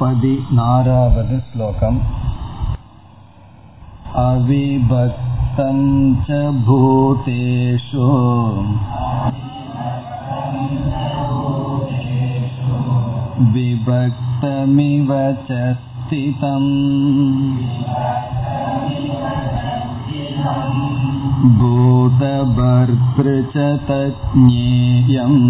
पदिनारावद् श्लोकम् अविभक्तं च भूतेषु विभक्तमिव च स्थितम् भूतभर्तृ च तज्ज्ञेयम्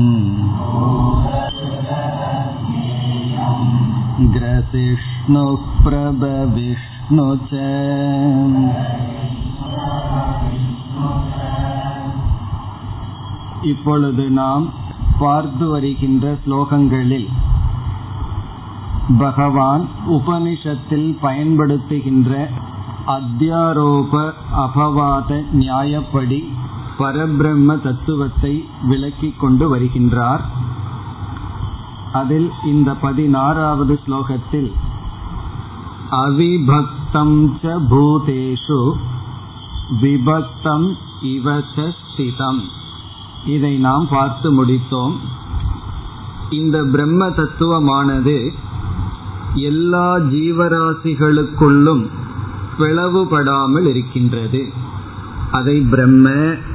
ग्रसिष्णुः प्रभविष्णु च இப்பொழுது நாம் பார்த்து வருகின்ற ஸ்லோகங்களில் பகவான் உபனிஷத்தில் பயன்படுத்துகின்ற அத்தியாரோப அபவாத நியாயப்படி பரபிரம்ம தத்துவத்தை விளக்கிக் கொண்டு வருகின்றார் அதில் இந்த பதினாறாவது ஸ்லோகத்தில் அவிபக்தம் ச பூதேஷு விபக்தம் இவச ஸ்திதம். இதை நாம் பார்த்து முடித்தோம். இந்த பிரம்ம தத்துவமானது எல்லா ஜீவராசிகளுக்குள்ளும் பிளவுபடாமல் இருக்கின்றது. அதை பிரம்ம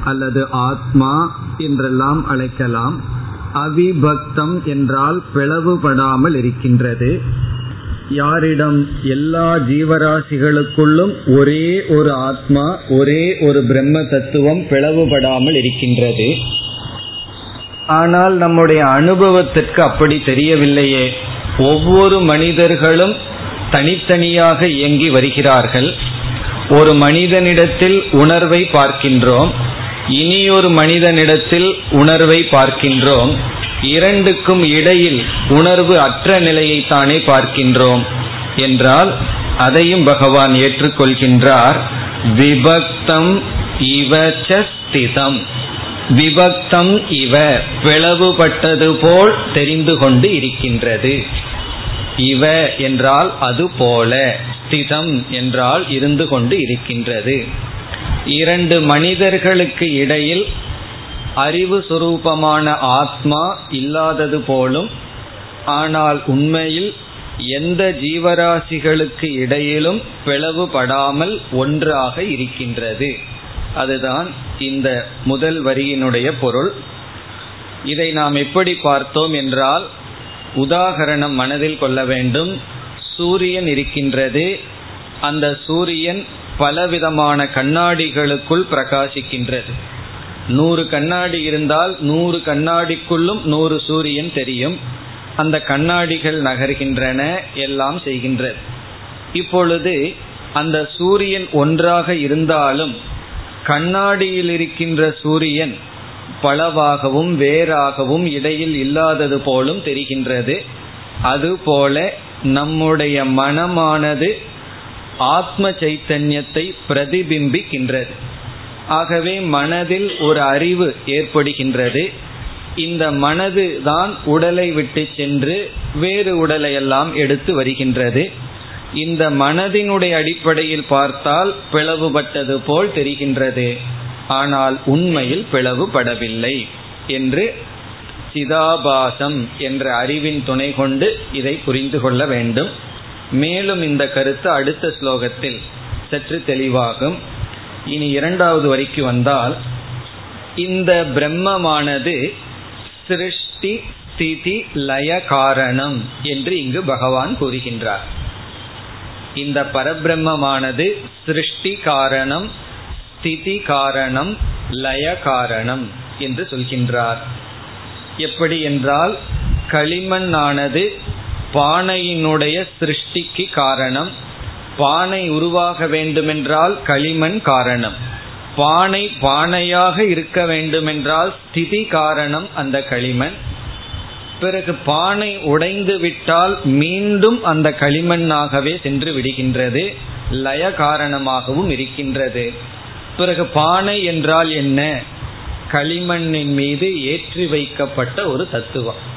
அல்லது ஆத்மா என்றெல்லாம் அழைக்கலாம். அவிபக்தம் என்றால் பிளவுபடாமல் இருக்கின்றது. யாரிடம் எல்லா ஜீவராசிகளுக்குள்ளும் ஒரே ஒரு ஆத்மா ஒரே ஒரு பிரம்ம தத்துவம் பிளவுபடாமல் இருக்கின்றது. ஆனால் நம்முடைய அனுபவத்திற்கு அப்படி தெரியவில்லையே. ஒவ்வொரு மனிதர்களும் தனித்தனியாக இயங்கி வருகிறார்கள். ஒரு மனிதனிடத்தில் உணர்வை பார்க்கின்றோம். இனியொரு மனிதனிடத்தில் உணர்வை பார்க்கின்றோம். இரண்டுக்கும் இடையில் உணர்வு அற்ற நிலையைத்தானே பார்க்கின்றோம். என்றால் அதையும் பகவான் ஏற்றுக்கொள்கின்றார். விபக்தம் இவச்சஸ்திதம் விபக்தம் இவ பிளவுபட்டது போல் தெரிந்து கொண்டு இருக்கின்றது. இவ என்றால் அது போல ஸ்திதம் என்றால் இருந்து கொண்டு இருக்கின்றது. இரண்டு மனிதர்களுக்கு இடையில் அறிவு சுரூபமான ஆத்மா இல்லாதது போலும் ஆனால் உண்மையில் எந்த ஜீவராசிகளுக்கு இடையிலும் பிளவுபடாமல் ஒன்றாக இருக்கின்றது. அதுதான் இந்த முதல் வரியினுடைய பொருள். இதை நாம் எப்படி பார்த்தோம் என்றால் உதாகரணம் மனதில் கொள்ள வேண்டும். சூரியன் இருக்கின்றது. அந்த சூரியன் பலவிதமான கண்ணாடிகளுக்குள் பிரகாசிக்கின்றது. நூறு கண்ணாடி இருந்தால் நூறு கண்ணாடிக்குள்ளும் நூறு சூரியன் தெரியும். அந்த கண்ணாடிகள் நகர்கின்றன எல்லாம் செய்கின்றது. இப்பொழுது அந்த சூரியன் ஒன்றாக இருந்தாலும் கண்ணாடியில் இருக்கின்ற சூரியன் பலவாகவும் வேறாகவும் இடையில் இல்லாதது போலும் தெரிகின்றது. அதுபோல நம்முடைய மனமானது ஆத்ம சைத்தன்யத்தை பிரதிபிம்பிக்கின்றது. ஆகவே மனதில் ஒரு அறிவு ஏற்படுகின்றது. இந்த மனது தான் உடலை விட்டு சென்று வேறு உடலை எல்லாம் எடுத்து வருகின்றது. இந்த மனதினுடைய அடிப்படையில் பார்த்தால் பிளவுபட்டது போல் தெரிகின்றது. ஆனால் உண்மையில் பிளவுபடவில்லை என்று சிதாபாசம் என்ற அறிவின் துணை கொண்டு இதை புரிந்து கொள்ள வேண்டும். மேலும் இந்த கருத்து அடுத்த ஸ்லோகத்தில் சற்று தெளிவாகும். இனி இரண்டாவது வரைக்கு வந்தால் இந்த பிரம்மமானது சிருஷ்டி ஸ்திதி லய காரணம் என்று இங்கு பகவான் கூறுகின்றார். இந்த பரபிரம்மமானது சிருஷ்டி காரணம் ஸ்திதி காரணம் லய காரணம் என்று சொல்கின்றார். எப்படி என்றால் களிமண்ணானது பானையினுடைய சிருஷ்டிக்கு காரணம் பானை உருவாக வேண்டுமென்றால் களிமண் காரணம். பானை பானையாக இருக்க வேண்டுமென்றால் ஸ்திதி காரணம் அந்த களிமண். பிறகு பானை உடைந்து விட்டால் மீண்டும் அந்த களிமண்ணாகவே சென்று விடுகின்றது லய காரணமாகவும் இருக்கின்றது. பிறகு பானை என்றால் என்ன? களிமண்ணின் மீது ஏற்றி வைக்கப்பட்ட ஒரு தத்துவம்.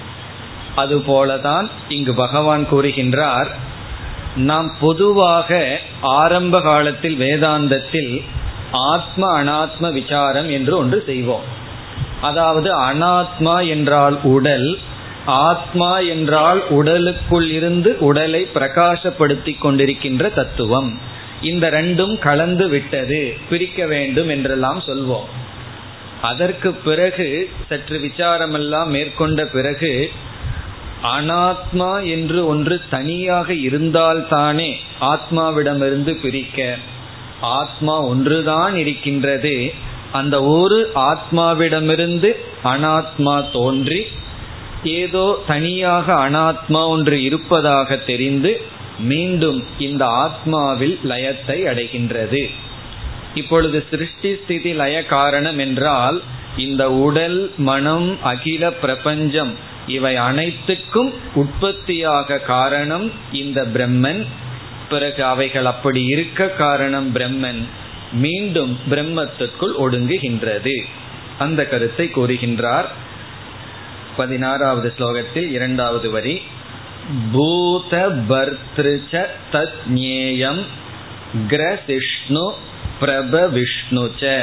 அதுபோலதான் இங்கு பகவான் கூறுகின்றார் நாம் பொதுவாக ஆரம்ப காலத்தில் வேதாந்தத்தில் ஆத்ம அனாத்ம விசாரம் என்று ஒன்று செய்வோம். அதாவது அனாத்மா என்றால் உடல் ஆத்மா என்றால் உடலுக்குள் இருந்து உடலை பிரகாசப்படுத்தி கொண்டிருக்கின்ற தத்துவம். இந்த ரெண்டும் கலந்து விட்டது பிரிக்க வேண்டும் என்றெல்லாம் சொல்வோம். அதற்கு பிறகு சற்று விசாரமெல்லாம் மேற்கொண்ட பிறகு அனாத்மா என்று ஒன்று தனியாக இருந்தால்தானே ஆத்மாவிடமிருந்து பிரிக்க. ஆத்மா ஒன்றுதான் இருக்கின்றது. அந்த ஒரு ஆத்மாவிடமிருந்து அனாத்மா தோன்றி ஏதோ தனியாக அனாத்மா ஒன்று இருப்பதாக தெரிந்து மீண்டும் இந்த ஆத்மாவில் லயத்தை அடைகின்றது. இப்பொழுது சிருஷ்டி ஸ்திதி லய காரணம் என்றால் இந்த உடல் மனம் அகில பிரபஞ்சம் இவை அனைத்துக்கும் உற்பத்தியாக காரணம் இந்த பிரம்மன். பிறகு அவைகள் அப்படி இருக்க காரணம் பிரம்மன் மீண்டும் பிரம்மத்துக்குள் ஒடுங்குகின்றது. அந்த கருத்தை கூறுகின்றார். பதினாறாவது ஸ்லோகத்தில் இரண்டாவது வரி. பூத பர்திருச்ச தத்ஞேயம் கிரசிஷ்ணு பிரப விஷ்ணுச்ச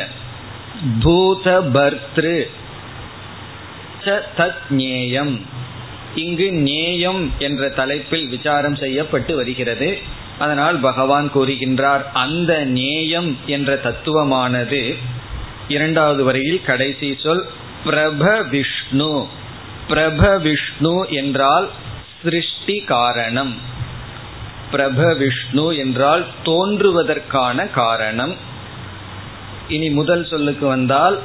பூத பர்திரு தத்ஞேயம் இங்கு நேயம் என்ற தலைப்பில் விசாரம் செய்யப்பட்டு வருகிறது. அதனால் பகவான் கூறுகின்றார் அந்த நேயம் என்ற தத்துவமானது இரண்டாவது வரையில் கடைசி சொல் பிரப விஷ்ணு. பிரப விஷ்ணு என்றால் சிருஷ்டி காரணம். பிரப விஷ்ணு என்றால் தோன்றுவதற்கான காரணம். இனி முதல் சொல்லுக்கு வந்தால்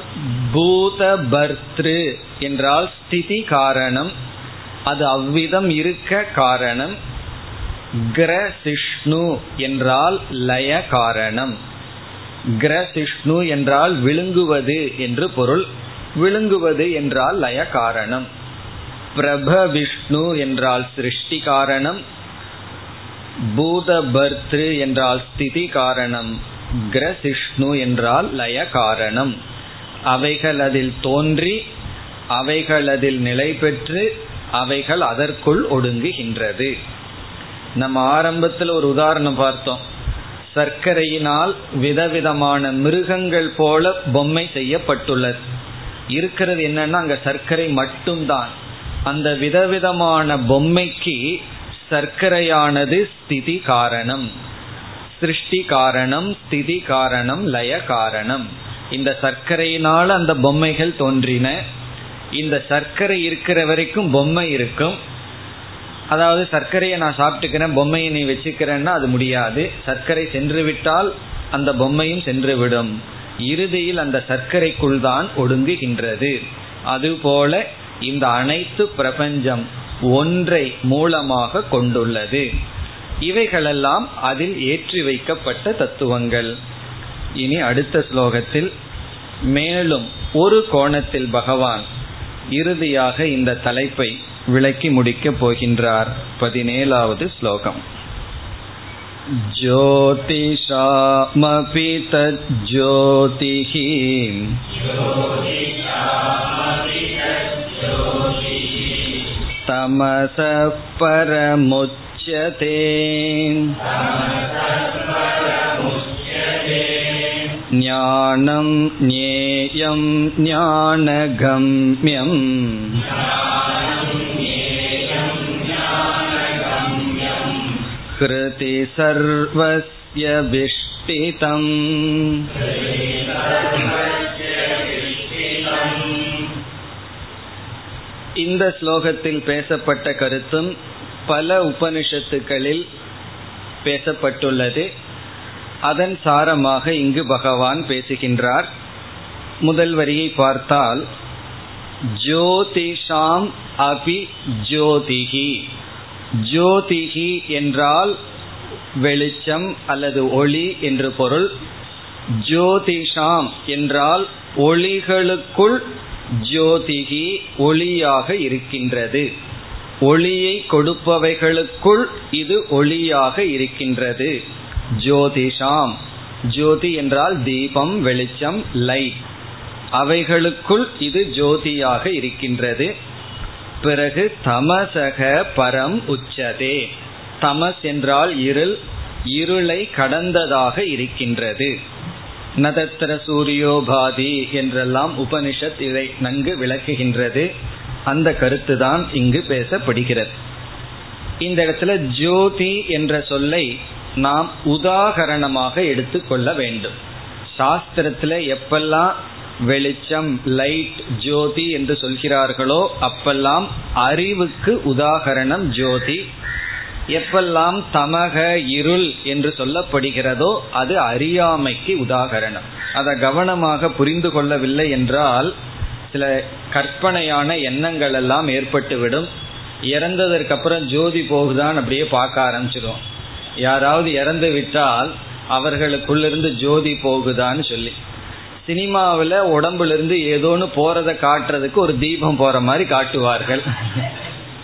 பூத பர்த்ரு என்றால் ஸ்திதி காரணம் அது அவ்விதம் இருக்க காரணம் கிரசிஷ்ணு என்றால் லய காரணம். கிரசிஷ்ணு என்றால் விழுங்குவது என்று பொருள் விழுங்குவது என்றால் லய காரணம். பிரப விஷ்ணு என்றால் சிருஷ்டி காரணம் பூத பர்த்ரு என்றால் ஸ்திதி காரணம். கிரசிஷ்ணு என்றால் லய காரணம் அவைகள் அதில் தோன்றி அவைகள் அதில் நிலை பெற்று அவைகள் அதற்குள் ஒடுங்குகின்றது. நம்ம ஆரம்பத்தில் ஒரு உதாரணம் பார்த்தோம். சர்க்கரையினால் விதவிதமான மிருகங்கள் போல பொம்மை செய்யப்பட்டுள்ளது. இருக்கிறது என்னன்னா அங்க சர்க்கரை மட்டும்தான். அந்த விதவிதமான பொம்மைக்கு சர்க்கரையானது ஸ்திதி காரணம். சிருஷ்டி காரணம் ஸ்திதி காரணம் லய காரணம். இந்த சர்க்கரையினால் அந்த பொம்மைகள் தோன்றின. இந்த சர்க்கரை இருக்கிற வரைக்கும் பொம்மை இருக்கும். அதாவது சர்க்கரையை நான் சாப்பிட்டுக்கிறேன் பொம்மையை நீ வச்சுக்கிறேன்னா அது முடியாது. சர்க்கரை சென்று விட்டால் அந்த பொம்மையும் சென்று விடும் இறுதியில் அந்த சர்க்கரைக்குள் தான் ஒடுங்குகின்றது. அதுபோல இந்த அனைத்து பிரபஞ்சம் ஒன்றை மூலமாக கொண்டுள்ளது. இவைகளெல்லாம் அதில் ஏற்றி வைக்கப்பட்ட தத்துவங்கள் இனி அடுத்த ஸ்லோகத்தில் மேலும் ஒரு கோணத்தில் பகவான் இறுதியாக இந்த தலைப்பை விளக்கி முடிக்கப் போகின்றார் பதினேழாவது ஸ்லோகம் ज्योतिषामपि तज्ज्योतिः तमसः परमुच्यते ज्ञानं ज्ञेयं ज्ञानगम्यम् कृति सर्वस्य विष्टितम् இந்த ஸ்லோகத்தில் பேசப்பட்ட கருத்தும் பல உபனிஷத்துக்களில் பேசப்பட்டுள்ளது. அதன் சாரமாக இங்கு பகவான் பேசுகின்றார். முதல் வரியை பார்த்தால் ஜோதிஷாம் அபி ஜோதிகி ஜோதிகி என்றால் வெளிச்சம் அல்லது ஒளி என்று பொருள். ஜோதிஷாம் என்றால் ஒளிகளுக்குள் ஜோதிகி ஒளியாக இருக்கின்றது. ஒளியை கொடுப்பவைகளுக்குள் இது ஒளியாக இருக்கின்றது. ஜோதிஷாம். ஜோதி என்றால் தீபம் வெளிச்சம் லைட் அவைகளுக்குள் இது ஜோதியாக இருக்கின்றது. பிறகு தமசக பரம் உச்சதே. தமஸ் என்றால் இருள் இருளை கடந்ததாக இருக்கின்றது. நதத்திர சூரியோபாதி என்றெல்லாம் உபனிஷத் இதை நன்கு விளக்குகின்றது. அந்த கருத்து தான் இங்கு பேசப்படுகிறது. இந்த இடத்துல ஜோதி என்ற சொல்லை நாம் உதாகரணமாக எடுத்துக்கொள்ள வேண்டும். சாஸ்திரத்துல எப்பெல்லாம் வெளிச்சம் லைட் ஜோதி என்று சொல்கிறார்களோ அப்பெல்லாம் அறிவுக்கு உதாகரணம் ஜோதி. எப்பெல்லாம் தமக இருள் என்று சொல்லப்படுகிறதோ அது அறியாமைக்கு உதாகரணம். அதை கவனமாக புரிந்து கொள்ளவில்லை என்றால் சில கற்பனையான எண்ணங்கள் எல்லாம் ஏற்பட்டுவிடும். இறந்ததற்கு அப்புறம் ஜோதி போகுதான் அப்படியே பார்க்க ஆரம்பிச்சிடும். யாராவது இறந்து விட்டால் அவர்களுக்குள்ளிருந்து ஜோதி போகுதான்னு சொல்லி. சினிமாவில் உடம்புலேருந்து ஏதோன்னு போகிறத காட்டுறதுக்கு ஒரு தீபம் போகிற மாதிரி காட்டுவார்கள்.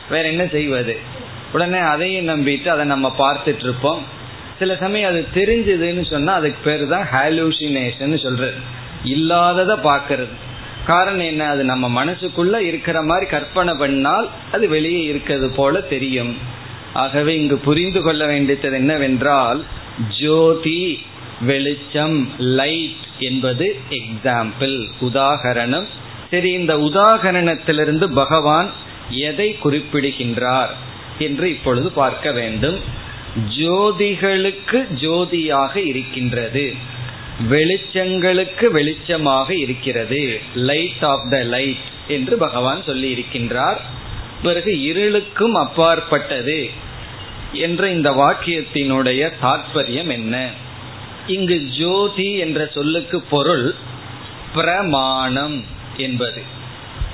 வேற என்ன செய்வது? உடனே அதையும் நம்பிட்டு அதை நம்ம பார்த்துட்டு இருப்போம் சில சமயம் அது தெரிஞ்சதுன்னு சொன்னால் அதுக்கு பேர் தான் ஹாலூசினேஷன் சொல்றது. இல்லாததை பார்க்கறது. காரணம் என்ன? அது நம்ம மனசுக்குள்ள இருக்கிற மாதிரி கற்பனை பண்ணால் அது வெளியே இருக்கிறது போல தெரியும். ஆகவே இங்கு புரிந்து கொள்ள வேண்டியது என்னவென்றால் ஜோதி வெளிச்சம் லைட் என்பது எக்ஸாம்பிள் உதாகரணம். சரி இந்த உதாகரணத்திலிருந்து பகவான் எதை குறிப்பிடுகின்றார் என்று இப்பொழுது பார்க்க வேண்டும். ஜோதிகளுக்கு ஜோதியாக இருக்கின்றது. வெளிச்சங்களுக்கு வெளிச்சமாக இருக்கிறது. லைட் ஆஃப் த லைட் என்று பகவான் சொல்லி இருக்கின்றார். பிறகு இருளுக்கும் அப்பாற்பட்டது என்ற இந்த வாக்கியத்தினுடைய தாற்பயம் என்ன? இங்கு ஜோதி என்ற சொல்லுக்கு பொருள் பிரமாணம் என்பது.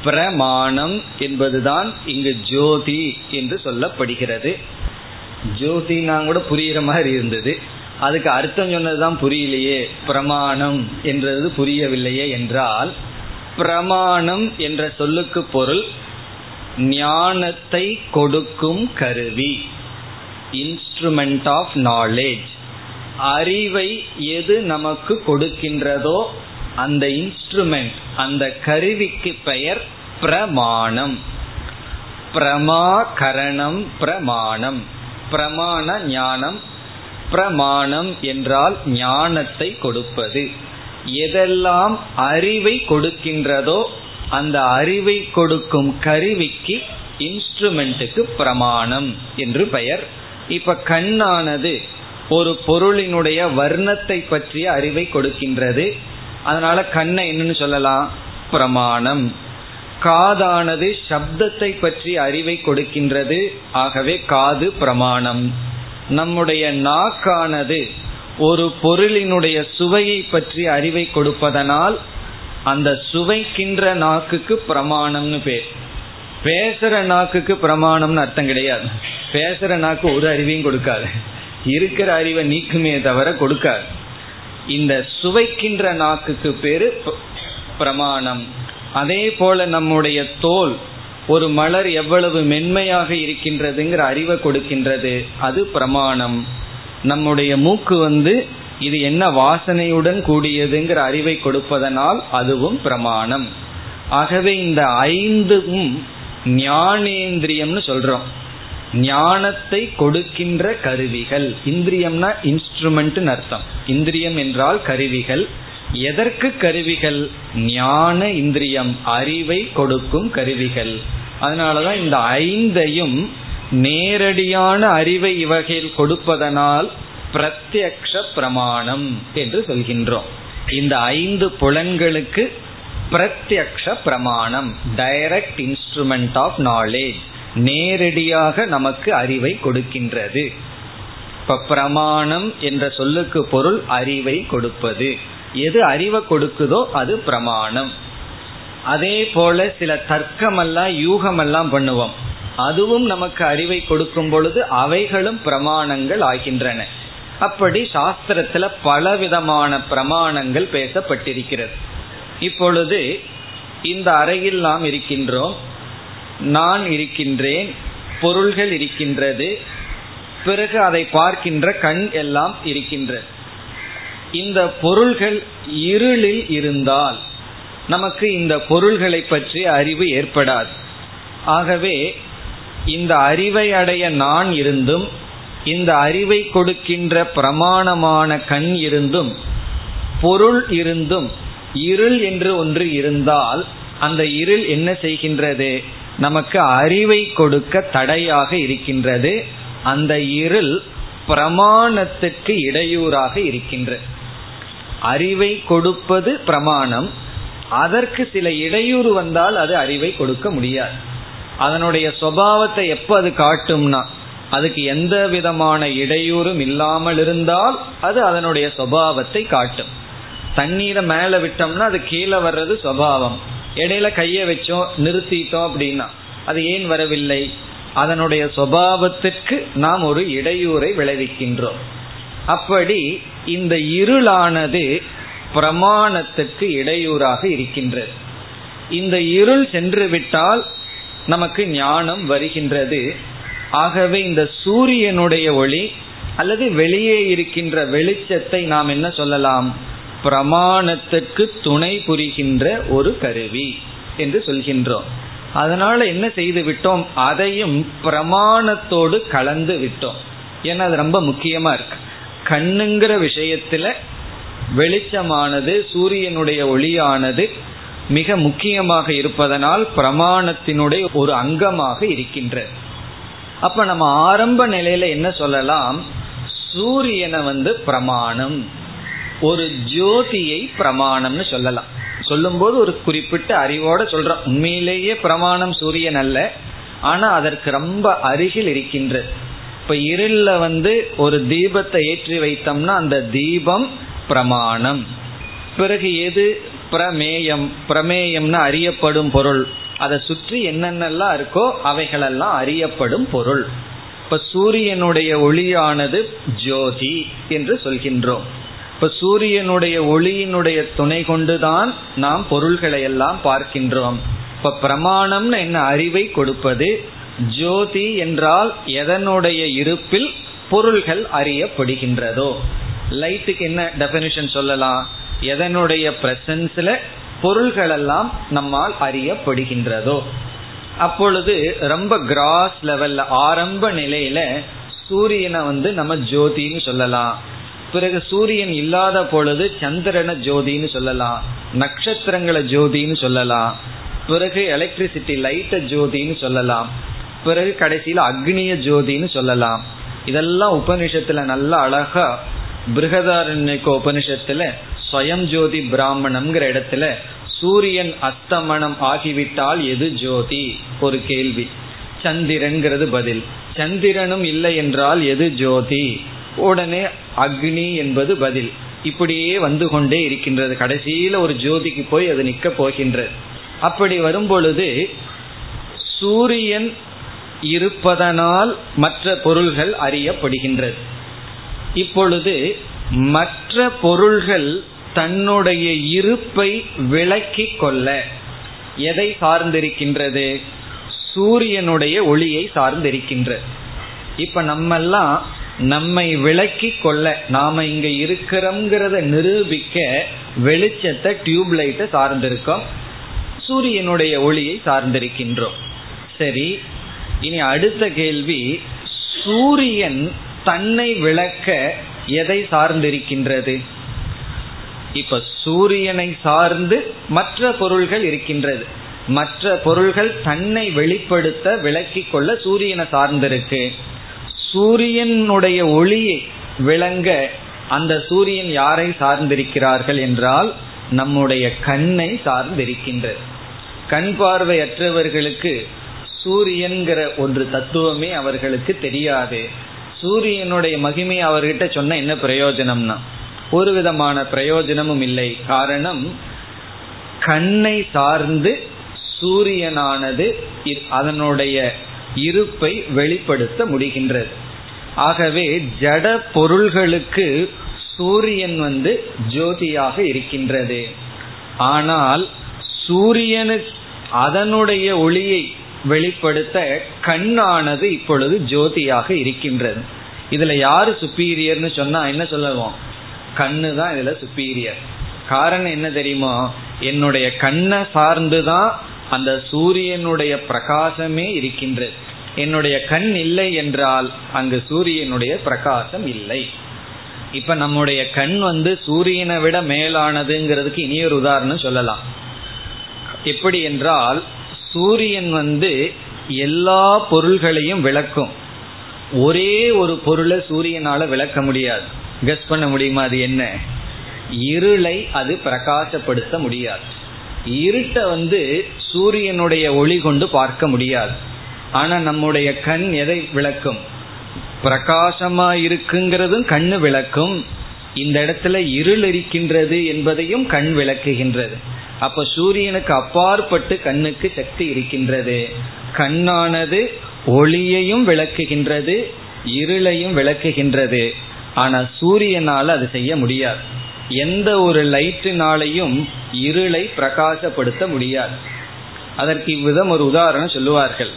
பிரமாணம் என்பதுதான் இங்கு ஜோதி என்று சொல்லப்படுகிறது. ஜோதினா கூட புரிகிற மாதிரி இருந்தது. அதுக்கு அர்த்தம் சொன்னதுதான் புரியலையே. பிரமாணம் என்றது புரியவில்லையே என்றால் பிரமாணம் என்ற சொல்லுக்கு பொருள் ஞானத்தை கொடுக்கும் கருவி. இன்ஸ்ட்ருமெண்ட் ஆஃப் நாலேஜ் அறிவை எது நமக்கு கொடுக்கின்றதோ அந்த இன்ஸ்ட்ருமெண்ட் அந்த கருவிக்கு பெயர் பிரமாணம். பிரமாகரணம் பிரமாணம். பிரமாண ஞானம் பிரமாணம் என்றால் ஞானத்தை கொடுப்பது. எதெல்லாம் அறிவை கொடுக்கின்றதோ அந்த அறிவை கொடுக்கும் கருவிக்கு இன்ஸ்ட்ருமெண்ட்டுக்கு பிரமாணம் என்று பெயர். இப்ப கண்ணானது ஒரு பொருளினுடைய வர்ணத்தை பற்றிய அறிவை கொடுக்கின்றது. அதனால கண்ணை என்னன்னு சொல்லலாம்? பிரமாணம். காதானது சப்தத்தை பற்றி அறிவை கொடுக்கின்றது. ஆகவே காது பிரமாணம். நம்முடைய நாக்கானது ஒரு பொருளினுடைய சுவையை பற்றி அறிவை கொடுப்பதனால் அந்த சுவைக்கின்ற நாக்குக்கு பிரமாணம்னு பேர். பேசுற நாக்குக்கு பிரமாணம்னு அர்த்தம் கிடையாது. பேசுற நாக்கு ஒரு அறிவையும் கொடுக்காது. இருக்கிற அறிவை நீக்குமே தவிர கொடுக்காது. இந்த சுவைக்கின்ற நாக்குக்கு பேரு பிரமாணம். அதே போல நம்முடைய தோல் ஒரு மலர் எவ்வளவு மென்மையாக இருக்கின்றதுங்கிற அறிவை கொடுக்கின்றது. அது பிரமாணம். நம்முடைய மூக்கு வந்து இது என்ன வாசனையுடன் கூடியதுங்கிற அறிவை கொடுப்பதனால் அதுவும் பிரமாணம். ஆகவே இந்த ஐந்தும் ஞானேந்திரியம்னு சொல்றோம். ஞானத்தை கொடுக்கின்ற கருவிகள். இந்திரியம்னா இன்ஸ்ட்ருமெண்ட்னு அர்த்தம். இந்திரியம் என்றால் கருவிகள். எதற்கு கருவிகள்? ஞான இந்திரியம் அறிவை கொடுக்கும் கருவிகள். அதனாலதான் இந்த ஐந்தையும் நேரடியான அறிவை இவகையில் கொடுப்பதனால் பிரத்யக்ஷ பிரமாணம் என்று சொல்கின்றோம். இந்த ஐந்து புலன்களுக்கு பிரத்யக்ஷ பிரமாணம் டைரக்ட் இன்ஸ்ட்ருமெண்ட் ஆஃப் நாலேஜ் நேரடியாக நமக்கு அறிவை கொடுக்கின்றது. இப்ப பிரமாணம் என்ற சொல்லுக்கு பொருள் அறிவை கொடுப்பது. எது அறிவை கொடுக்குதோ அது பிரமாணம். அதே போல சில தர்க்கமெல்லாம் யூகமெல்லாம் பண்ணுவோம். அதுவும் நமக்கு அறிவை கொடுக்கும் பொழுது அவைகளும் பிரமாணங்கள் ஆகின்றன. அப்படி சாஸ்திரத்துல பலவிதமான பிரமாணங்கள் பேசப்பட்டிருக்கிறது. இப்பொழுது இந்த அறையில் நாம் இருக்கின்றோம். நான் இருக்கின்றேன் பொருள்கள் இருக்கின்றது பிறகு அதை பார்க்கின்ற கண் எல்லாம் இருக்கின்றது. இந்த பொருள்கள் இருளில் இருந்தால் நமக்கு இந்த பொருள்களை பற்றி அறிவு ஏற்படாது. ஆகவே இந்த அறிவை அடைய நான் இருந்தும் இந்த அறிவை கொடுக்கின்ற பிரமாணமான கண் இருந்தும் பொருள் இருந்தும் இருள் என்று ஒன்று இருந்தால் அந்த இருள் என்ன செய்கின்றது? நமக்கு அறிவை கொடுக்க தடையாக இருக்கின்றது. அந்த இருள் பிரமாணத்துக்கு இடையூறாக இருக்கின்றது. அறிவை கொடுப்பது பிரமாணம். அதற்கு சில இடையூறு வந்தால் அது அறிவை கொடுக்க முடியாது. அதனுடைய சுவாவத்தை எப்ப அது காட்டும்னா அதுக்கு எந்த விதமான இடையூறும் இல்லாமல் இருந்தால் அது அதனுடைய சுவாவத்தை காட்டும். தண்ணீரை மேல விட்டோம்னா அது கீழே வர்றது சுவாவம். இடையில கைய வச்சோம் நிறுத்திட்டோம் அப்படின்னா அது ஏன் வரவில்லை? அதனுடைய சுவாவத்திற்கு நாம் ஒரு இடையூறை விளைவிக்கின்றோம். அப்படி இந்த இருளானது பிரமாணத்துக்கு இடையூறாக இருக்கின்றது. இந்த இருள் சென்று விட்டால் நமக்கு ஞானம் வருகின்றது. ஆகவே இந்த சூரியனுடைய ஒளி அல்லது வெளியே இருக்கின்ற வெளிச்சத்தை நாம் என்ன சொல்லலாம்? பிரமாணத்துக்கு துணை புரிகின்ற ஒரு கருவி என்று சொல்கின்றோம். அதனால என்ன செய்து விட்டோம்? அதையும் பிரமாணத்தோடு கலந்து விட்டோம். ஏன்னா அது ரொம்ப முக்கியமா இருக்கு. கண்ணுங்கிற விஷயத்துல வெளிச்சமானது சூரியனுடைய ஒளியானது மிக முக்கியமாக இருப்பதனால் பிரமாணத்தினுடைய ஒரு அங்கமாக இருக்கின்றது. அப்ப நம்ம ஆரம்ப நிலையில என்ன சொல்லலாம்? சூரியனை வந்து பிரமாணம் ஒரு ஜோதியை பிரமாணம்னு சொல்லலாம். சொல்லும்போது ஒரு குறிப்பிட்ட அறிவோட சொல்றோம். உண்மையிலேயே பிரமாணம் சூரியன் அல்ல. ஆனா அதற்கு ரொம்ப அருகில் இருக்கின்றது. இப்ப இருள வந்து ஒரு தீபத்தை ஏற்றி வைத்தோம்னா அந்த தீபம் பிரமாணம். பிறகு எது? பிரமேயம். பிரமேயம்னு அறியப்படும் பொருள். அதை சுற்றி என்னென்னலாம் இருக்கோ அவைகளெல்லாம் அறியப்படும் பொருள். இப்ப சூரியனுடைய ஒளியானது ஜோதி என்று சொல்கின்றோம். இப்ப சூரியனுடைய ஒளியினுடைய துணை கொண்டுதான் நாம் பொருள்களை எல்லாம் பார்க்கின்றோம். இப்ப பிரமாணம்னு என்ன? அறிவை கொடுப்பது. ஜோதி என்றால் எதனுடைய இருப்பில் பொருள்கள் அறியப்படுகின்றதோ. லைட்டுக்கு என்ன டெபினிஷன் சொல்லலாம்? எதனுடைய பிரசன்ஸ்ல பொருள்கள் எல்லாம் நம்மால் அறியப்படுகின்றதோ. அப்பொழுது ரொம்ப கிராஸ் லெவல்ல ஆரம்ப நிலையில சூரியனை வந்து நம்ம ஜோதின்னு சொல்லலாம். பிறகு சூரியன் இல்லாத பொழுது சந்திரனை ஜோதின்னு சொல்லலாம். நட்சத்திரங்களை ஜோதின்னு சொல்லலாம். பிறகு எலக்ட்ரிசிட்டி லைட்டை ஜோதின்னு சொல்லலாம். பிறகு கடைசியில் அக்னிய ஜோதின்னு சொல்லலாம். இதெல்லாம் உபனிஷத்துல நல்ல அழகா பிருகதாரண்யக்க உபனிஷத்துல ஸ்வயம் ஜோதி பிராமணம்ங்கிற இடத்துல சூரியன் அஸ்தமனம் ஆகிவிட்டால் எது ஜோதி? ஒரு கேள்வி. சந்திரன்கிறது பதில். சந்திரனும் இல்லை என்றால் எது ஜோதி? உடனே அக்னி என்பது பதில். இப்படியே வந்து கொண்டே இருக்கின்றது. கடைசியில ஒரு ஜோதிக்கு போய் அது நிக்க போகின்றது. அப்படி வரும் பொழுது சூரியன் இருப்பதனால் மற்ற பொருள்கள் அறியப்படுகின்றது. இப்பொழுது மற்ற பொருள்கள் தன்னுடைய இருப்பை விளக்கி கொள்ள எதை சார்ந்திருக்கின்றது? சூரியனுடைய ஒளியை சார்ந்திருக்கின்றது. இப்ப நம்மெல்லாம் நம்மை விளக்கி கொள்ள நாம இங்க இருக்கிறோம்ங்கிறத நிரூபிக்க வெளிச்சத்தை டியூப் லைட்டை சார்ந்திருக்கோம். சூரியனுடைய ஒளியை சார்ந்திருக்கின்றோம். சரி இனி அடுத்த கேள்வி சூரியன் தன்னை விளக்க எதை சார்ந்திருக்கின்றது? இப்ப சூரியனை சார்ந்து மற்ற பொருள்கள் இருக்கின்றது. மற்ற பொருள்கள் தன்னை வெளிப்படுத்த விளக்கிக் கொள்ள சூரியனை சார்ந்திருக்கு. சூரியனுடைய ஒளியை விளங்க அந்த சூரியன் யாரை சார்ந்திருக்கிறார்கள் என்றால் நம்முடைய கண்ணை சார்ந்திருக்கின்றது. கண் பார்வையற்றவர்களுக்கு சூரியன்கிற ஒன்று தத்துவமே அவர்களுக்கு தெரியாது. சூரியனுடைய மகிமை அவர்கிட்ட சொன்ன என்ன பிரயோஜனம்னா ஒரு விதமான பிரயோஜனமும் இல்லை. காரணம் கண்ணை சார்ந்து சூரியனானது அதனுடைய இருப்பை வெளிப்படுத்த முடிகின்றது. ஆகவே ஜட பொருள்களுக்கு சூரியன் வந்து ஜோதியாக இருக்கின்றது. ஆனால் சூரியனு அதனுடைய ஒளியை வெளிப்படுத்த கண்ணானது இப்பொழுது ஜோதியாக இருக்கின்றது. இதுல யாரு சுப்பீரியர்னு சொன்னா என்ன சொல்லுவோம்? கண்ணு தான் இதுல சுப்பீரியர் காரணம் என்ன தெரியுமோ? என்னுடைய கண்ணை சார்ந்துதான் அந்த சூரியனுடைய பிரகாசமே இருக்கின்றது. என்னுடைய கண் இல்லை என்றால் அங்கு சூரியனுடைய பிரகாசம் இல்லை. இப்ப நம்முடைய கண் வந்து சூரியனை விட மேலானதுங்கிறதுக்கு இனியொரு உதாரணம் சொல்லலாம். எப்படி என்றால் சூரியன் வந்து எல்லா பொருள்களையும் விளக்கும். ஒரே ஒரு பொருளை சூரியனால விளக்க முடியாது. கெஸ் பண்ண முடியுமா அது என்ன? இருளை அது பிரகாசப்படுத்த முடியாது. இருட்டை வந்து சூரியனுடைய ஒளி கொண்டு பார்க்க முடியாது. ஆனா நம்முடைய கண் எதை விளக்கும்? பிரகாசமா இருக்குங்கிறதும் கண்ணு விளக்கும். இந்த இடத்துல இருள் இருக்கின்றது என்பதையும் கண் விளக்குகின்றது. அப்ப சூரியனுக்கு அப்பாற்பட்டு கண்ணுக்கு சக்தி இருக்கின்றது. கண்ணானது ஒளியையும் விளக்குகின்றது இருளையும் விளக்குகின்றது. ஆனா சூரியனால் அது செய்ய முடியாது. எந்த ஒரு லைட்டினாலையும் இருளை பிரகாசப்படுத்த முடியாது. அதற்கு இவ்விதம் ஒரு உதாரணம் சொல்லுவார்கள்.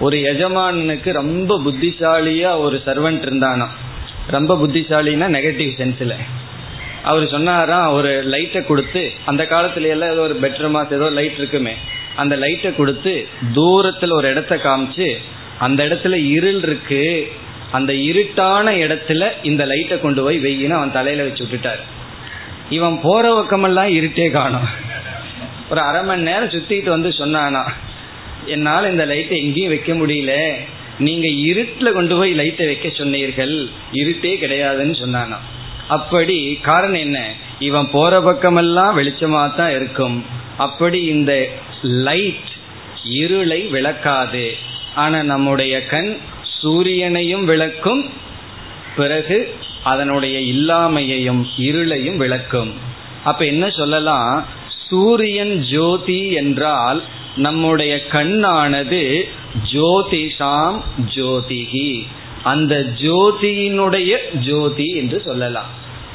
ஒரு எஜமானனுக்கு ரொம்ப புத்திசாலியா ஒரு சர்வெண்ட் இருந்தானா ரொம்ப புத்திசாலின்னா நெகட்டிவ் சென்ஸில் அவர் சொன்னாராம் ஒரு லைட்டை கொடுத்து அந்த காலத்துல எல்லாம் ஏதோ ஒரு பெட்ரூமா ஏதோ லைட் இருக்குமே அந்த லைட்டை கொடுத்து தூரத்துல ஒரு இடத்த காமிச்சு அந்த இடத்துல இருள் இருக்கு அந்த இருட்டான இடத்துல இந்த லைட்டை கொண்டு போய் வெயின்னு அவன் தலையில வச்சு விட்டுட்டாரு. இவன் போற பக்கமெல்லாம் இருட்டே காணும். ஒரு அரை மணி நேரம் சுத்திட்டு வந்து சொன்னானா என்னால் இந்த லைட்டை எங்கேயும் வைக்க முடியல. நீங்க இருட்டில் கொண்டு போய் லைட்டை வைக்க சொன்னீர்கள். இருட்டே கிடையாதுன்னு சொன்னானா. அப்படி காரணம் என்ன? இவன் போற பக்கமெல்லாம் வெளிச்சமா தான் இருக்கும். அப்படி இந்த லைட் இருளை விளக்காது. ஆனா நம்முடைய கண் சூரியனையும் விளக்கும். பிறகு அதனுடைய இல்லாமையையும் இருளையும் விளக்கும். அப்ப என்ன சொல்லலாம்? சூரியன் ஜோதி என்றால் நம்முடைய கண்ணானது ஜோதிஷாம் ஜோதிகி அந்த ஜோதியினுடைய ஜோதி என்று சொல்லலாம்.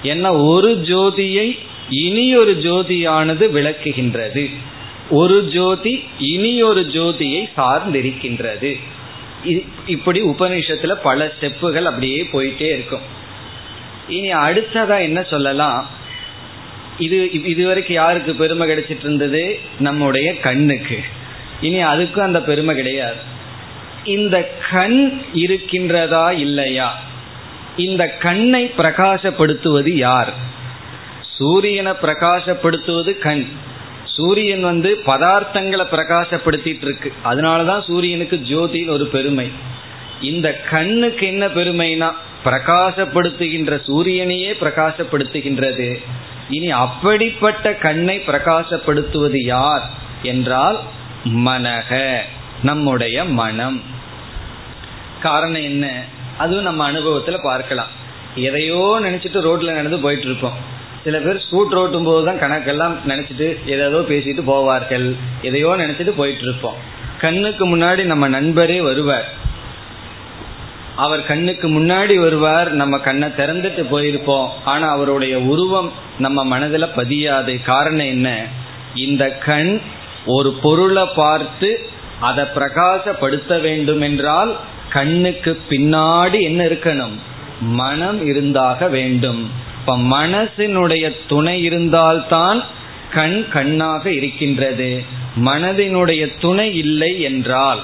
என்ன ஒரு ஜோதியை இனி ஒரு ஜோதியானது விளக்குகின்றது. ஒரு ஜோதி இனி ஒரு ஜோதியை சார்ந்திருக்கின்றது. இப்படி உபநிஷத்துல பல ஸ்டெப்புகள் அப்படியே போயிட்டே இருக்கும். இனி அடுத்ததா என்ன சொல்லலாம்? இது இதுவரைக்கும் யாருக்கு பெருமை கிடைச்சிட்டு இருந்தது? நம்முடைய கண்ணுக்கு. இனி அதுக்கும் அந்த பெருமை கிடையாது. இந்த கண் இருக்கின்றதா இல்லையா? இந்த கண்ணை பிரகாசப்படுத்துவது யார்? சூரியனை பிரகாசப்படுத்துவது கண். சூரியன் வந்து பதார்த்தங்களை பிரகாசப்படுத்திட்டு இருக்கு அதனாலதான் சூரியனுக்கு ஜோதியில் ஒரு பெருமை. இந்த கண்ணுக்கு என்ன பெருமைனா பிரகாசப்படுத்துகின்ற சூரியனையே பிரகாசப்படுத்துகின்றது. இனி அப்படிப்பட்ட கண்ணை பிரகாசப்படுத்துவது யார்? என்றால் மனக நம்முடைய மனம். காரணம் என்ன? அதுவும் நம்ம அனுபவத்துல பார்க்கலாம். எதையோ நினைச்சிட்டு ரோட்ல நடந்து போயிட்டு இருப்போம் சில பேர் ஸ்கூட்டர் ஓட்டும் போது தான் கணக்கெல்லாம் நினைச்சிட்டு ஏதோ பேசிட்டு போவார்கள். எதையோ நினைச்சிட்டு போயிட்டு இருப்போம் கண்ணுக்கு முன்னாடி நம்ம நண்பரே வருவார். அவர் கண்ணுக்கு முன்னாடி வருவார் நம்ம கண்ணை திறந்துட்டு போயிருப்போம். ஆனா அவருடைய உருவம் நம்ம மனதில் பதியாது. காரணம் என்ன? இந்த கண் ஒரு பொருளை பார்த்து அதை பிரகாசப்படுத்த வேண்டும் என்றால் கண்ணுக்கு பின்னாடி என்ன இருக்கணும்? மனம் இருந்தாக வேண்டும். இப்ப மனசினுடைய துணை இருந்தால்தான் கண் கண்ணாக இருக்கின்றது. மனதினுடைய துணை இல்லை என்றால்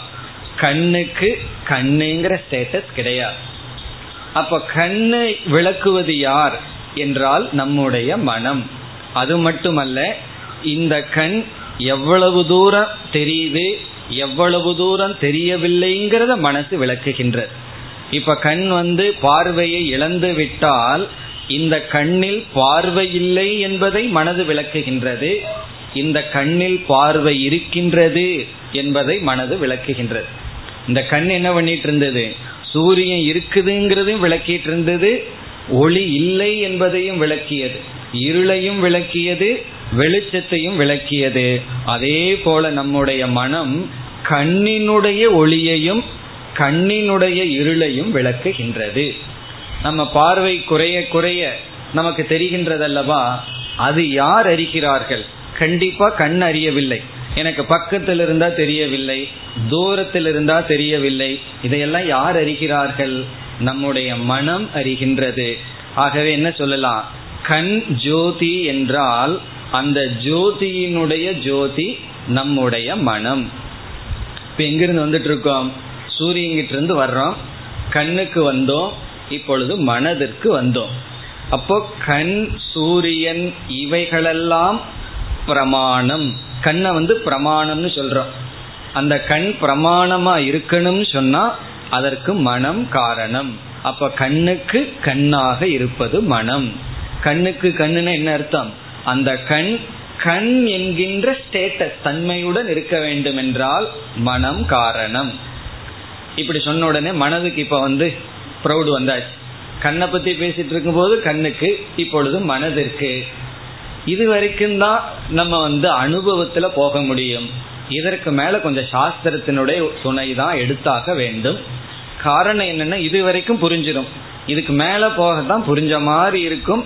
கண்ணுக்கு கண்ணுங்கிற ஸ்டேட்டஸ் கிடையாது. அப்ப கண்ணை விளக்குவது யார் என்றால் நம்முடைய மனம். அது மட்டுமல்ல இந்த கண் எவ்வளவு தூரம் தெரியுது எவ்வளவு தூரம் தெரியவில்லைங்கிறத மனசு விளக்குகின்றது இப்ப கண் வந்து பார்வையை இழந்து விட்டால் இந்த கண்ணில் பார்வை இல்லை என்பதை மனது விளக்குகின்றது. இந்த கண்ணில் பார்வை இருக்கின்றது என்பதை மனது விளக்குகின்றது. இந்த கண் என்ன பண்ணிட்டு இருந்தது சூரியன் இருக்குதுங்கிறதையும் விளக்கிட்டு இருந்தது ஒளி இல்லை என்பதையும் விளக்கியது. இருளையும் விளக்கியது. வெளிச்சத்தையும் விளக்கியது. அதே போல நம்முடைய மனம் கண்ணினுடைய ஒளியையும் கண்ணினுடைய இருளையும் விளக்குகின்றது. நம்ம பார்வை குறைய குறைய நமக்கு தெரிகின்றதல்லவா? அது யார் அறிகிறார்கள்? கண்டிப்பா கண் அறியவில்லை. எனக்கு பக்கத்தில் இருந்தா தெரியவில்லை தூரத்தில் இருந்தா தெரியவில்லை. இதையெல்லாம் யார் அறிகிறார்கள்? நம்முடைய மனம் அறிகின்றது. ஆகவே என்ன சொல்லலாம்? கண் ஜோதி என்றால் அந்த ஜோதியினுடைய ஜோதி நம்முடைய மனம். இப்ப எங்கிருந்து வந்துட்டு இருக்கோம் சூரியன்கிட்ட இருந்து வர்றோம். கண்ணுக்கு வந்தோம். இப்பொழுது மனதிற்கு வந்தோம். அப்போ கண் சூரியன் இவைகளெல்லாம் பிரமாணம். கண்ணை வந்து பிரமாணம்னு சொல்றோம். அந்த கண் பிரமாணமா இருக்கணும்னு சொன்னா அதற்கு மனம் காரணம். அப்ப கண்ணுக்கு கண்ணாக இருப்பது மனம். கண்ணுக்கு கண்ணுன்னு என்ன அர்த்தம்? அந்த கண் கண் என்கின்ற ஸ்டேட்டஸ் தன்மையுடன் இருக்க வேண்டும் என்றால் மனம் காரணம். இப்படி சொன்ன உடனே மனதுக்கு இப்ப வந்து ப்ரௌடு வந்தாச்சு. கண்ணை பத்தி பேசிட்டு இருக்கும் போது கண்ணுக்கு இப்பொழுது மனதிற்கு இது வரைக்கும் தான் நம்ம வந்து அனுபவத்துல போக முடியும். இதற்கு மேல கொஞ்சம் சாஸ்திரத்தினுடைய துணை தான் எடுத்தாக வேண்டும். காரணம் என்னன்னா இது வரைக்கும் புரிஞ்சிடும். இதுக்கு மேல போக தான் புரிஞ்ச மாதிரி இருக்கும்.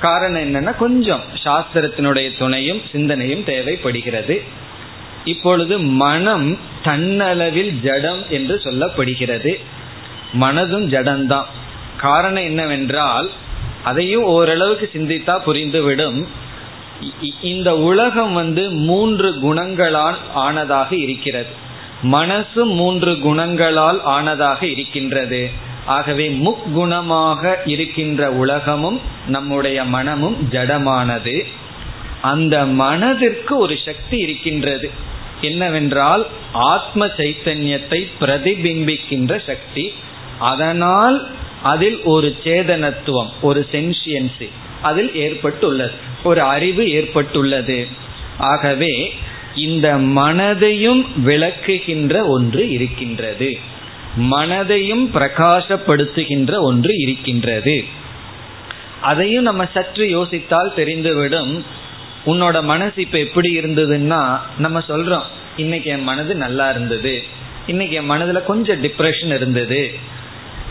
காரணம் என்னன்னா கொஞ்சம் சாஸ்திரத்தினுடைய துணையும் சிந்தனையும் தேவைப்படுகிறது. இப்பொழுது மனம் தன்னளவில் ஜடம் என்று சொல்லப்படுகிறது. மனதும் ஜடம்தான். காரணம் என்னவென்றால் அதையும் ஓரளவுக்கு சிந்தித்தா புரிந்துவிடும். இந்த உலகம் வந்து மூன்று குணங்களால் ஆனதாக இருக்கிறது. மனசு மூன்று குணங்களால் ஆனதாக இருக்கின்றது. ஆகவே முக்குணமாக இருக்கின்ற உலகமும் நம்முடைய மனமும் ஜடமானது. அந்த மனதிற்கு ஒரு சக்தி இருக்கின்றது. என்னவென்றால் ஆத்ம சைத்தன்யத்தை பிரதிபிம்பிக்கின்ற சக்தி. அதனால் அதில் ஒரு சேதனத்துவம் ஒரு சென்சியன்சி அதில் ஏற்பட்டுள்ளது ஒரு அறிவு ஏற்பட்டுள்ளது. ஆகவே இந்த மனதையும் விளக்குகின்ற ஒன்று இருக்கின்றது. மனதையும் பிரகாசப்படுத்துகின்ற ஒன்று இருக்கின்றது. அதையும் நம்ம சற்று யோசித்தால் தெரிந்துவிடும். உன்னோட மனசு இப்ப எப்படி இருந்ததுன்னா நம்ம சொல்றோம் இன்னைக்கு என் மனது நல்லா இருந்தது. இன்னைக்கு என் மனதுல கொஞ்சம் டிப்ரெஷன் இருந்தது.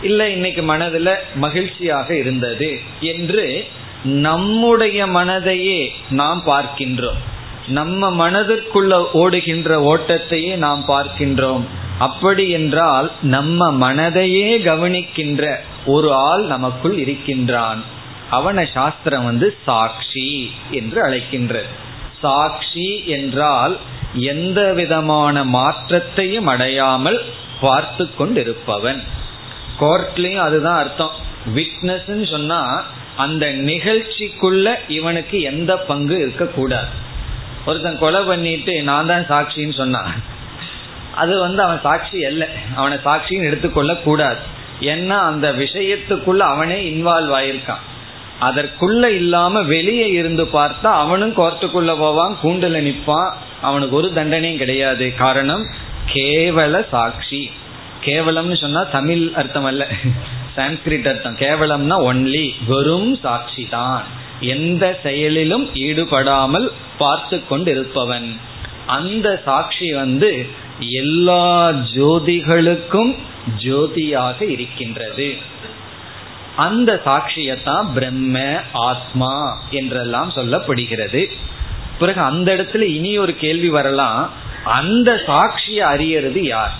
இல்ல இன்னைக்கு மனதுல மகிழ்ச்சியாக இருந்தது. என்று நம்முடைய மனதையே நாம் பார்க்கின்றோம். நம்ம மனதிற்குள்ள ஓடுகின்ற ஓட்டத்தையே நாம் பார்க்கின்றோம். அப்படி என்றால் நம்ம மனதையே கவனிக்கின்ற ஒரு ஆள் நமக்குள் இருக்கின்றான். அவனை சாஸ்திரம் வந்து சாட்சி என்று அழைக்கின்றது. சாட்சி என்றால் எந்த விதமான மாற்றத்தையும் அடையாமல் பார்த்து கொண்டிருப்பவன். கோர்ட்லயும் அதுதான் அர்த்தம். விட்னஸ் சொன்னா அந்த நிகழ்ச்சிக்குள்ள இவனுக்கு எந்த பங்கு இருக்கக்கூடாது. ஒருத்தன் கொலை பண்ணிட்டு நான் தான் சாட்சின்னு சொன்னான். அது வந்து அவன் சாட்சி அல்ல. அவனை சாட்சின்னு எடுத்துக்கொள்ள கூடாது. ஏன்னா அந்த விஷயத்துக்குள்ள அவனே இன்வால்வ் ஆயிருக்கான். அதற்குள்ள இல்லாம வெளியே இருந்து பார்த்தா அவனும் கோர்ட்டுக்குள்ள போவான் கூண்டுல நிப்பான். அவனுக்கு ஒரு தண்டனையும் கிடையாது. காரணம் கேவல சாட்சி. கேவலம்னு சொன்னா தமிழ் அர்த்தம் அல்ல. சான்ஸ்கிரிட் அர்த்தம். கேவலம்னா ஒன்லி வெறும் சாட்சி தான். எந்த செயலிலும் ஈடுபடாமல் பார்த்து கொண்டு இருப்பவன் அந்த சாட்சி வந்து எல்லா ஜோதிகளுக்கும் ஜோதியாக இருக்கின்றது. அந்த சாட்சியத்தான் பிரம்ம ஆத்மா என்றெல்லாம் சொல்லப்படுகிறது. பிறகு அந்த இடத்துல இனி ஒரு கேள்வி வரலாம். அந்த சாட்சியை அறியறது யார்?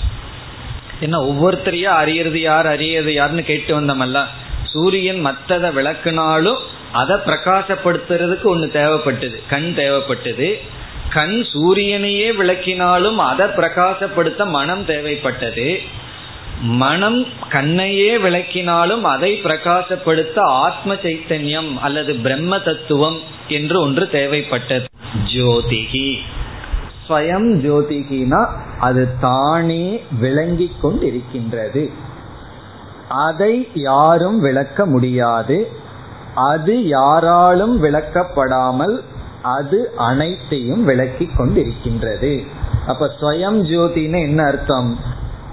என்ன ஒவ்வொருத்தரையா அறியறது யார் அறியறது யாருன்னு கேட்டு வந்தோமல்ல. சூரியன் மற்றதை விளக்குனாலும் அதை பிரகாசப்படுத்துறதுக்கு ஒன்று தேவைப்பட்டது கண் தேவைப்பட்டது. கண் சூரியனையே விளக்கினாலும் அதை பிரகாசப்படுத்த மனம் தேவைப்பட்டது. மனம் கண்ணையே விளக்கினாலும் அதை பிரகாசப்படுத்த ஆத்ம சைத்தன்யம் அல்லது பிரம்ம தத்துவம் என்று ஒன்று தேவைப்பட்டது. ஜோதிகி. ஸ்வயம் ஜோதிகினா அது தானே விளங்கி கொண்டிருக்கின்றது. அதை யாரும் விளக்க முடியாது. அது யாராலும் விளக்கப்படாமல் அது அனைத்தையும் விளக்கி கொண்டிருக்கின்றது. அப்ப ஸ்வயம் ஜோதின்னு என்ன அர்த்தம்?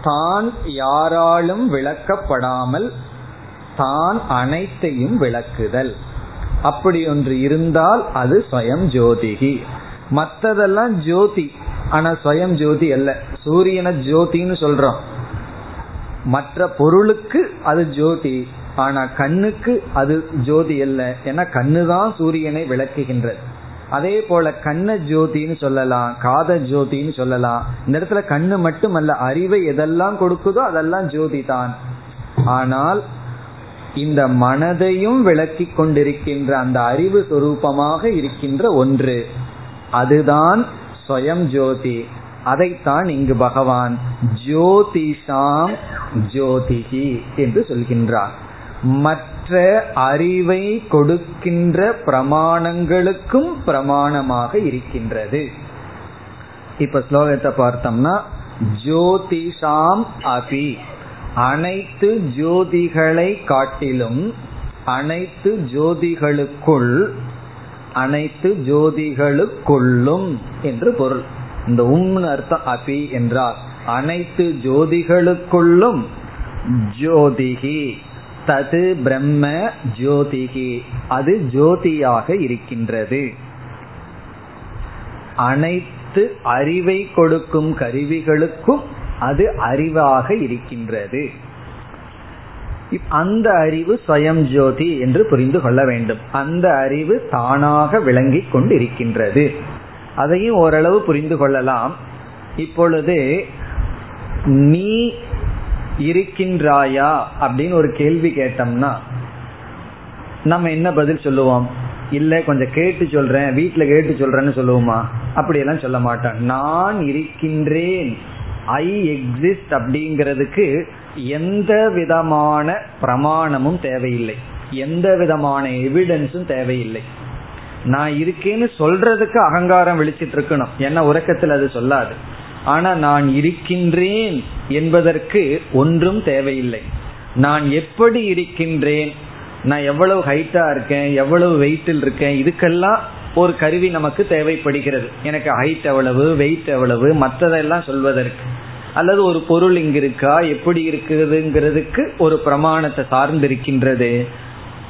தான் யாராலும் விளக்கப்படாமல் தான் அனைத்தையும் விளக்குதல். அப்படி ஒன்று இருந்தால் அது ஸ்வயம் ஜோதிகி. மற்றதெல்லாம் ஜோதி. ஆனா ஸ்வயம் ஜோதி அல்ல. சூரியனை ஜோதின்னு சொல்றோம். மற்ற பொருளுக்கு அது ஜோதி. ஆனா கண்ணுக்கு அது ஜோதி அல்ல. ஏன்னா கண்ணு தான் சூரியனை விளக்குகின்றது. அதே போல கண்ண ஜோதின்னு சொல்லலாம் காத ஜோதின்னு சொல்லலாம். இந்த இடத்துல கண்ணு மட்டுமல்ல அறிவை எதெல்லாம் கொடுக்குதோ அதெல்லாம் ஜோதி தான் ஆனால் இந்த மனதையும் விளக்கி கொண்டிருக்கின்ற அந்த அறிவு சுரூபமாக இருக்கின்ற ஒன்று அதுதான் ஸ்வயம் ஜோதி. அதைத்தான் இங்கு பகவான் ஜோதிஷாம் ஜோதிகி என்று சொல்கின்றார். மற்ற அறிவை கொடுக்கின்ற பிரமாணங்களுக்கும் பிரமாணமாக இருக்கின்றது. இப்ப ஸ்லோகத்தை பார்த்தோம்னா ஜோதிஷாம் அபி. அனைத்து ஜோதிகளை காட்டிலும் அனைத்து ஜோதிகளுக்குள் அனைத்து ஜோதிகளுக்குள்ளும் என்று பொருள். இந்த உம்னு அர்த்தம் அபி என்றால் அனைத்து ஜோதிகளுக்குள்ளும் ஜோதிகி. தது பிரம்ம ஜோதிகி. அது ஜோதியாக இருக்கின்றது. அனைத்து அறிவை கொடுக்கும் கருவிகளுக்கும் அது அறிவாக இருக்கின்றது. அந்த அறிவு ஸ்வயம் ஜோதி என்று புரிந்து கொள்ள வேண்டும். அந்த அறிவு தானாக விளங்கி கொண்டிருக்கின்றது. அதையும் ஓரளவு புரிந்து கொள்ளலாம். இப்பொழுது நீ இருக்கின்றாயா அப்படின்னு ஒரு கேள்வி கேட்டோம்னா நம்ம என்ன பதில் சொல்லுவோம்? இல்ல கொஞ்சம் கேட்டு சொல்றேன் வீட்டுல கேட்டு சொல்றேன்னு சொல்லுவோமா? அப்படியெல்லாம் சொல்ல மாட்டேன் நான் இருக்கின்றேன். ஐ எக்ஸிஸ்ட் அப்படிங்கிறதுக்கு எந்த விதமான பிரமாணமும் தேவையில்லை. எந்த விதமான எவிடன்ஸும் தேவையில்லை. நான் இருக்கேன்னு சொல்றதுக்கு அகங்காரம் விழிச்சிட்டு இருக்கணும். என்ன உறக்கத்தில் அது சொல்லாது. ஆனா நான் இருக்கின்றேன் என்பதற்கு ஒன்றும் தேவையில்லை. நான் எப்படி இருக்கின்றேன்? நான் எவ்வளவு ஹைட்டா இருக்கேன்? எவ்வளவு வெயிட்டில் இருக்கேன்? இதுக்கெல்லாம் ஒரு கருவி நமக்கு தேவைப்படுகிறது. எனக்கு ஹைட் எவ்வளவு வெயிட் எவ்வளவு மற்றதெல்லாம் சொல்வதற்கு. அல்லது ஒரு பொருள் இங்க இருக்கா? எப்படி இருக்குதுங்கிறதுக்கு ஒரு பிரமாணத்தை சார்ந்திருக்கின்றது.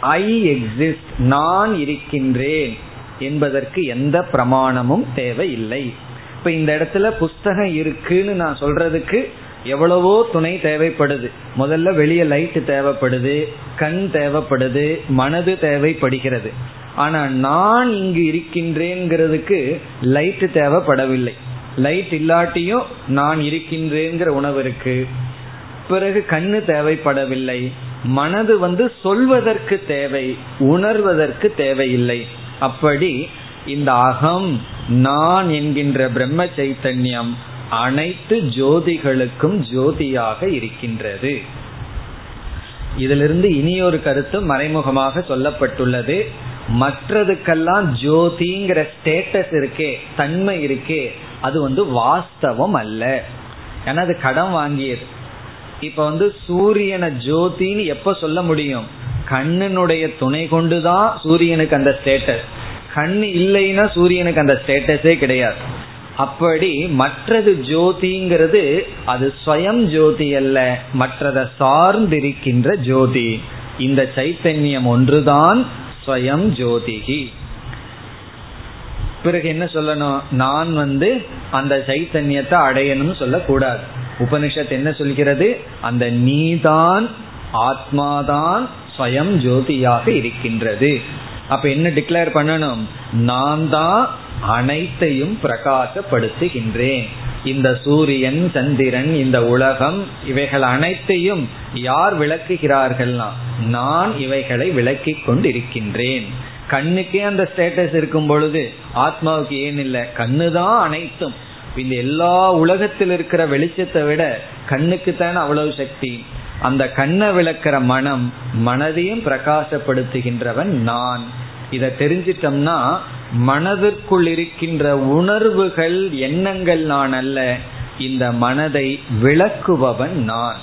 ஐ எக்ஸிஸ்ட் நான் இருக்கின்றேன் என்பதற்கு எந்த பிரமாணமும் தேவையில்லை. இப்ப இந்த இடத்துல புஸ்தகம் இருக்குன்னு நான் சொல்றதுக்கு எவ்வளவோ துணை தேவைப்படுது. முதல்ல வெளியே லைட் தேவைப்படுது கண் தேவைப்படுது மனது தேவைப்படுகிறது. ஆனா நான் இங்கு இருக்கின்றேங்கிறதுக்கு லைட் தேவைப்படவில்லை. லைட் இல்லாட்டியும் நான் இருக்கின்றேங்கிற உணவு இருக்கு. பிறகு கண்ணு தேவைப்படவில்லை. மனது வந்து சொல்வதற்கு தேவை உணர்வதற்கு தேவையில்லை. அப்படி இந்த அகம் நான் என்கின்ற பிரம்ம சைத்தன்யம் அனைத்து ஜோதிகளுக்கும் ஜோதியாக இருக்கின்றது. இதிலிருந்து இனியொரு கருத்து மறைமுகமாக சொல்லப்பட்டுள்ளது. மற்றதுக்கெல்லாம் ஜோதிங்கிற ஸ்டேட்டஸ் இருக்கே தன்மை இருக்கே அது வந்து வாஸ்தவம் அல்ல. ஏன்னா அது கடன் வாங்கியது. இப்ப வந்து சூரியனை ஜோதின்னு எப்ப சொல்ல முடியும்? கண்ணனுடைய துணை கொண்டுதான் சூரியனுக்கு அந்த ஸ்டேட்டஸ் கண் இல்லைன்னா சூரியனுக்கு அந்த ஸ்டேட்டஸே கிடையாது. அப்படி மற்றது ஜோதிங்கிறது அது ஸ்வயம் ஜோதி அல்ல மற்றதை சார்ந்திருக்கின்ற ஜோதி. இந்த சைத்தன்யம் ஒன்றுதான் ஸ்வயம் ஜோதிகி. பிறகு என்ன சொல்லணும்? நான் வந்து அந்த சைத்தன்யத்தை அடையணும்னு சொல்லக்கூடாது. உபனிஷத் என்ன சொல்கிறது? அந்த நீதான் ஆத்மாதான் ஸ்வயம் ஜோதியாக இருக்கின்றது. அப்ப என்ன டிக்ளேர் பண்ணணும்? நான் தான் அனைத்தையும் பிரகாசப்படுத்துகின்றேன். இந்த சூரியன் சந்திரன் இந்த உலகம் இவைகள் அனைத்தையும் யார் விளக்குகிறார்கள்னா நான் இவைகளை விளக்கி கொண்டிருக்கின்றேன். கண்ணுக்கே அந்த ஸ்டேட்டஸ் இருக்கும் பொழுது ஆத்மாவுக்கு ஏன் இல்லை? கண்ணு தான் அனைத்தும். இந்த எல்லா உலகத்தில் இருக்கிற வெளிச்சத்தை விட கண்ணுக்கு தானே அவ்வளவு சக்தி? அந்த கண்ணை விளக்கிற மனம் மனதையும் பிரகாசப்படுத்துகின்றவன் நான். இதை தெரிஞ்சிட்டோம்னா மனதிற்குள் இருக்கின்ற உணர்வுகள் எண்ணங்கள் நான் அல்ல. இந்த மனதை விளக்குபவன் நான்.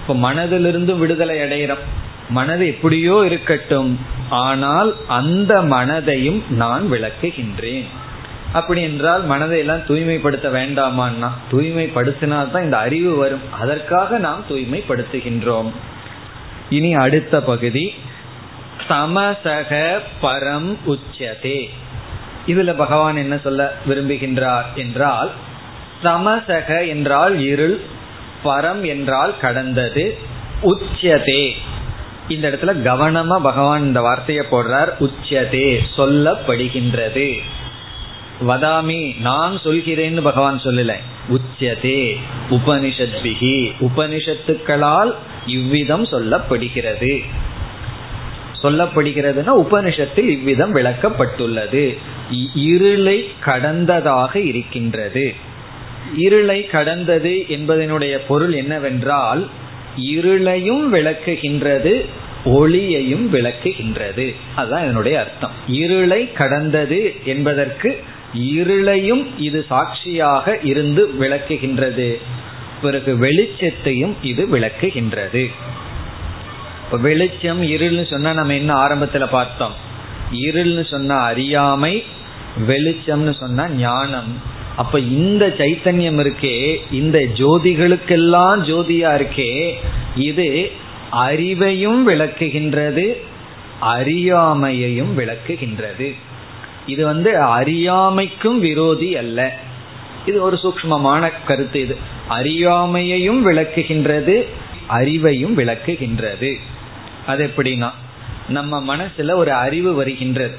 இப்போ மனதிலிருந்து விடுதலை அடைகிறோம். மனது எப்படியோ இருக்கட்டும். ஆனால் அந்த மனதையும் நான் விளக்குகின்றேன். அப்படி என்றால் மனதை எல்லாம் தூய்மைப்படுத்த வேண்டாமான்னா? தூய்மைப்படுத்தினால் தான் இந்த அறிவு வரும். அதற்காக நாம் தூய்மைப்படுத்துகின்றோம். இனி அடுத்த பகுதி. சமசக பரம் உச்சதே. இதுல பகவான் என்ன சொல்ல விரும்புகின்றார் என்றால் சமசக என்றால் இருள் பரம் என்றால் கடந்தது உச்சதே. இந்த இடத்துல கவனமா பகவான் இந்த வார்த்தையை போடுறார். உச்சதே சொல்லப்படுகின்றது. வதாமி நான் சொல்கிறேன்னு பகவான் சொல்லல. உச்சதே உபனிஷத் பிகி உபனிஷத்துக்களால் இவ்விதம் சொல்லப்படுகிறது. சொல்லப்படுகிறதுனா உபனிஷத்தில் இவ்விதம் விளக்கப்பட்டுள்ளது. இருளை கடந்ததாக இருக்கின்றது. இருளை கடந்தது என்பதனுடைய பொருள் என்னவென்றால் இருளையும் விளக்குகின்றது ஒளியையும் விளக்குகின்றது. அதுதான் இதனுடைய அர்த்தம். இருளை கடந்தது என்பதற்கு இருளையும் இது சாட்சியாக இருந்து விளக்குகின்றது. பிறகு வெளிச்சத்தையும் இது விளக்குகின்றது. வெளிச்சம் இருள்னு சொன்னா நம்ம என்ன ஆரம்பத்துல பார்த்தோம்? இருள்னு சொன்னா அறியாமை வெளிச்சம்னு சொன்னா ஞானம். அப்ப இந்த சைத்தன்யம் இருக்கே இந்த ஜோதிகளுக்கெல்லாம் ஜோதியா இருக்கே இது அறிவையும் விளக்குகின்றது அறியாமையையும் விளக்குகின்றது. இது வந்து அறியாமைக்கும் விரோதி அல்ல. இது ஒரு சூக்மமான கருத்து இது. அறியாமையையும் விளக்குகின்றது அறிவையும் விளக்குகின்றது. அது எப்படின்னா நம்ம மனசுல ஒரு அறிவு வருகின்றது.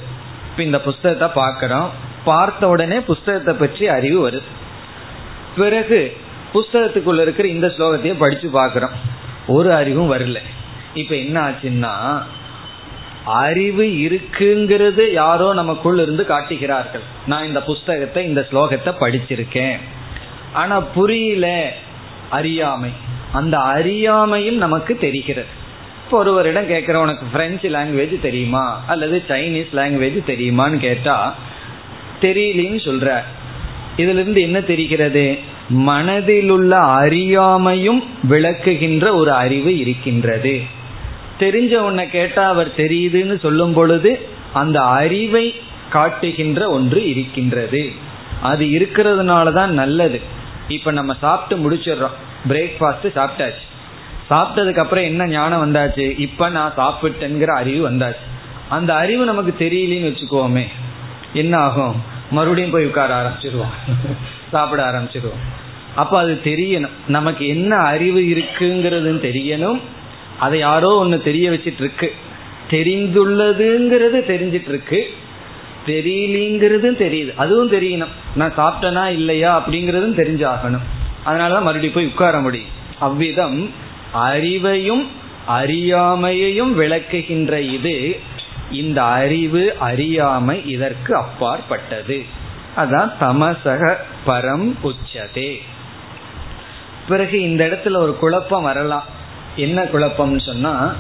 இப்ப இந்த புஸ்தகத்தை பார்க்கிறோம். பார்த்த உடனே புஸ்தகத்தை பற்றி அறிவு வருது. பிறகு புஸ்தகத்துக்குள்ள இருக்கிற இந்த ஸ்லோகத்தையே படிச்சு பார்க்கிறோம். ஒரு அறிவும் வரல. இப்ப என்ன ஆச்சுன்னா அறிவு இருக்குங்கிறது யாரோ நமக்குள் இருந்து காட்டுகிறார்கள். நான் இந்த புஸ்தகத்தை இந்த ஸ்லோகத்தை படிச்சிருக்கேன். ஆனா புரியல அறியாமை. அந்த அறியாமையும் நமக்கு தெரிகிறது. இப்போ ஒருவரிடம் கேட்குற உனக்கு பிரெஞ்சு லாங்குவேஜ் தெரியுமா? அல்லது சைனீஸ் லாங்குவேஜ் தெரியுமான்னு கேட்டா தெரியலன்னு சொல்ற. இதுல இருந்து என்ன தெரிகிறது? மனதில் உள்ள அறியாமையும் விளக்குகின்ற ஒரு அறிவு இருக்கின்றது. தெரிஞ்ச உன்னை கேட்டா அவர் தெரியுதுன்னு சொல்லும் பொழுது அந்த அறிவை காட்டுகின்ற ஒன்று இருக்கின்றது. அது இருக்கிறதுனால தான் நல்லது. இப்ப நம்ம சாப்பிட்டு முடிச்சிடுறோம். பிரேக்ஃபாஸ்ட் சாப்பிட்டாச்சு. சாப்பிட்டதுக்கு அப்புறம் என்ன ஞானம் வந்தாச்சு? இப்ப நான் சாப்பிட்டேங்கிற அறிவு வந்தாச்சு. அந்த அறிவு நமக்கு தெரியலன்னு வச்சுக்கோமே. என்ன ஆகும்? மறுபடியும் போய் உட்கார ஆரம்பிச்சிருவோம். சாப்பிட ஆரம்பிச்சிருவோம். அப்ப அது தெரியணும். நமக்கு என்ன அறிவு இருக்குங்கிறதுன்னு தெரியணும். அதை யாரோ ஒன்று தெரிய வச்சிட்டு இருக்கு தெரிந்துள்ளதுங்கிறது தெரிஞ்சிட்டு இருக்கு தெரியலிங்கிறதும் தெரியுது. அதுவும் தெரியணும். நான் சாப்பிட்டனா இல்லையா அப்படிங்கிறதும் தெரிஞ்சாகணும். அதனாலதான் மறுபடியும் போய் உட்கார முடியும். அவ்விதம் அறிவையும் அறியாமையையும் விளக்குகின்ற இது இந்த அறிவு அறியாமை இதற்கு அப்பாற்பட்டது. அதான் தமசக பரம் உச்சதே. பிறகு இந்த இடத்துல ஒரு குழப்பம் வரலாம். என்ன குழப்பம்னு சொன்னா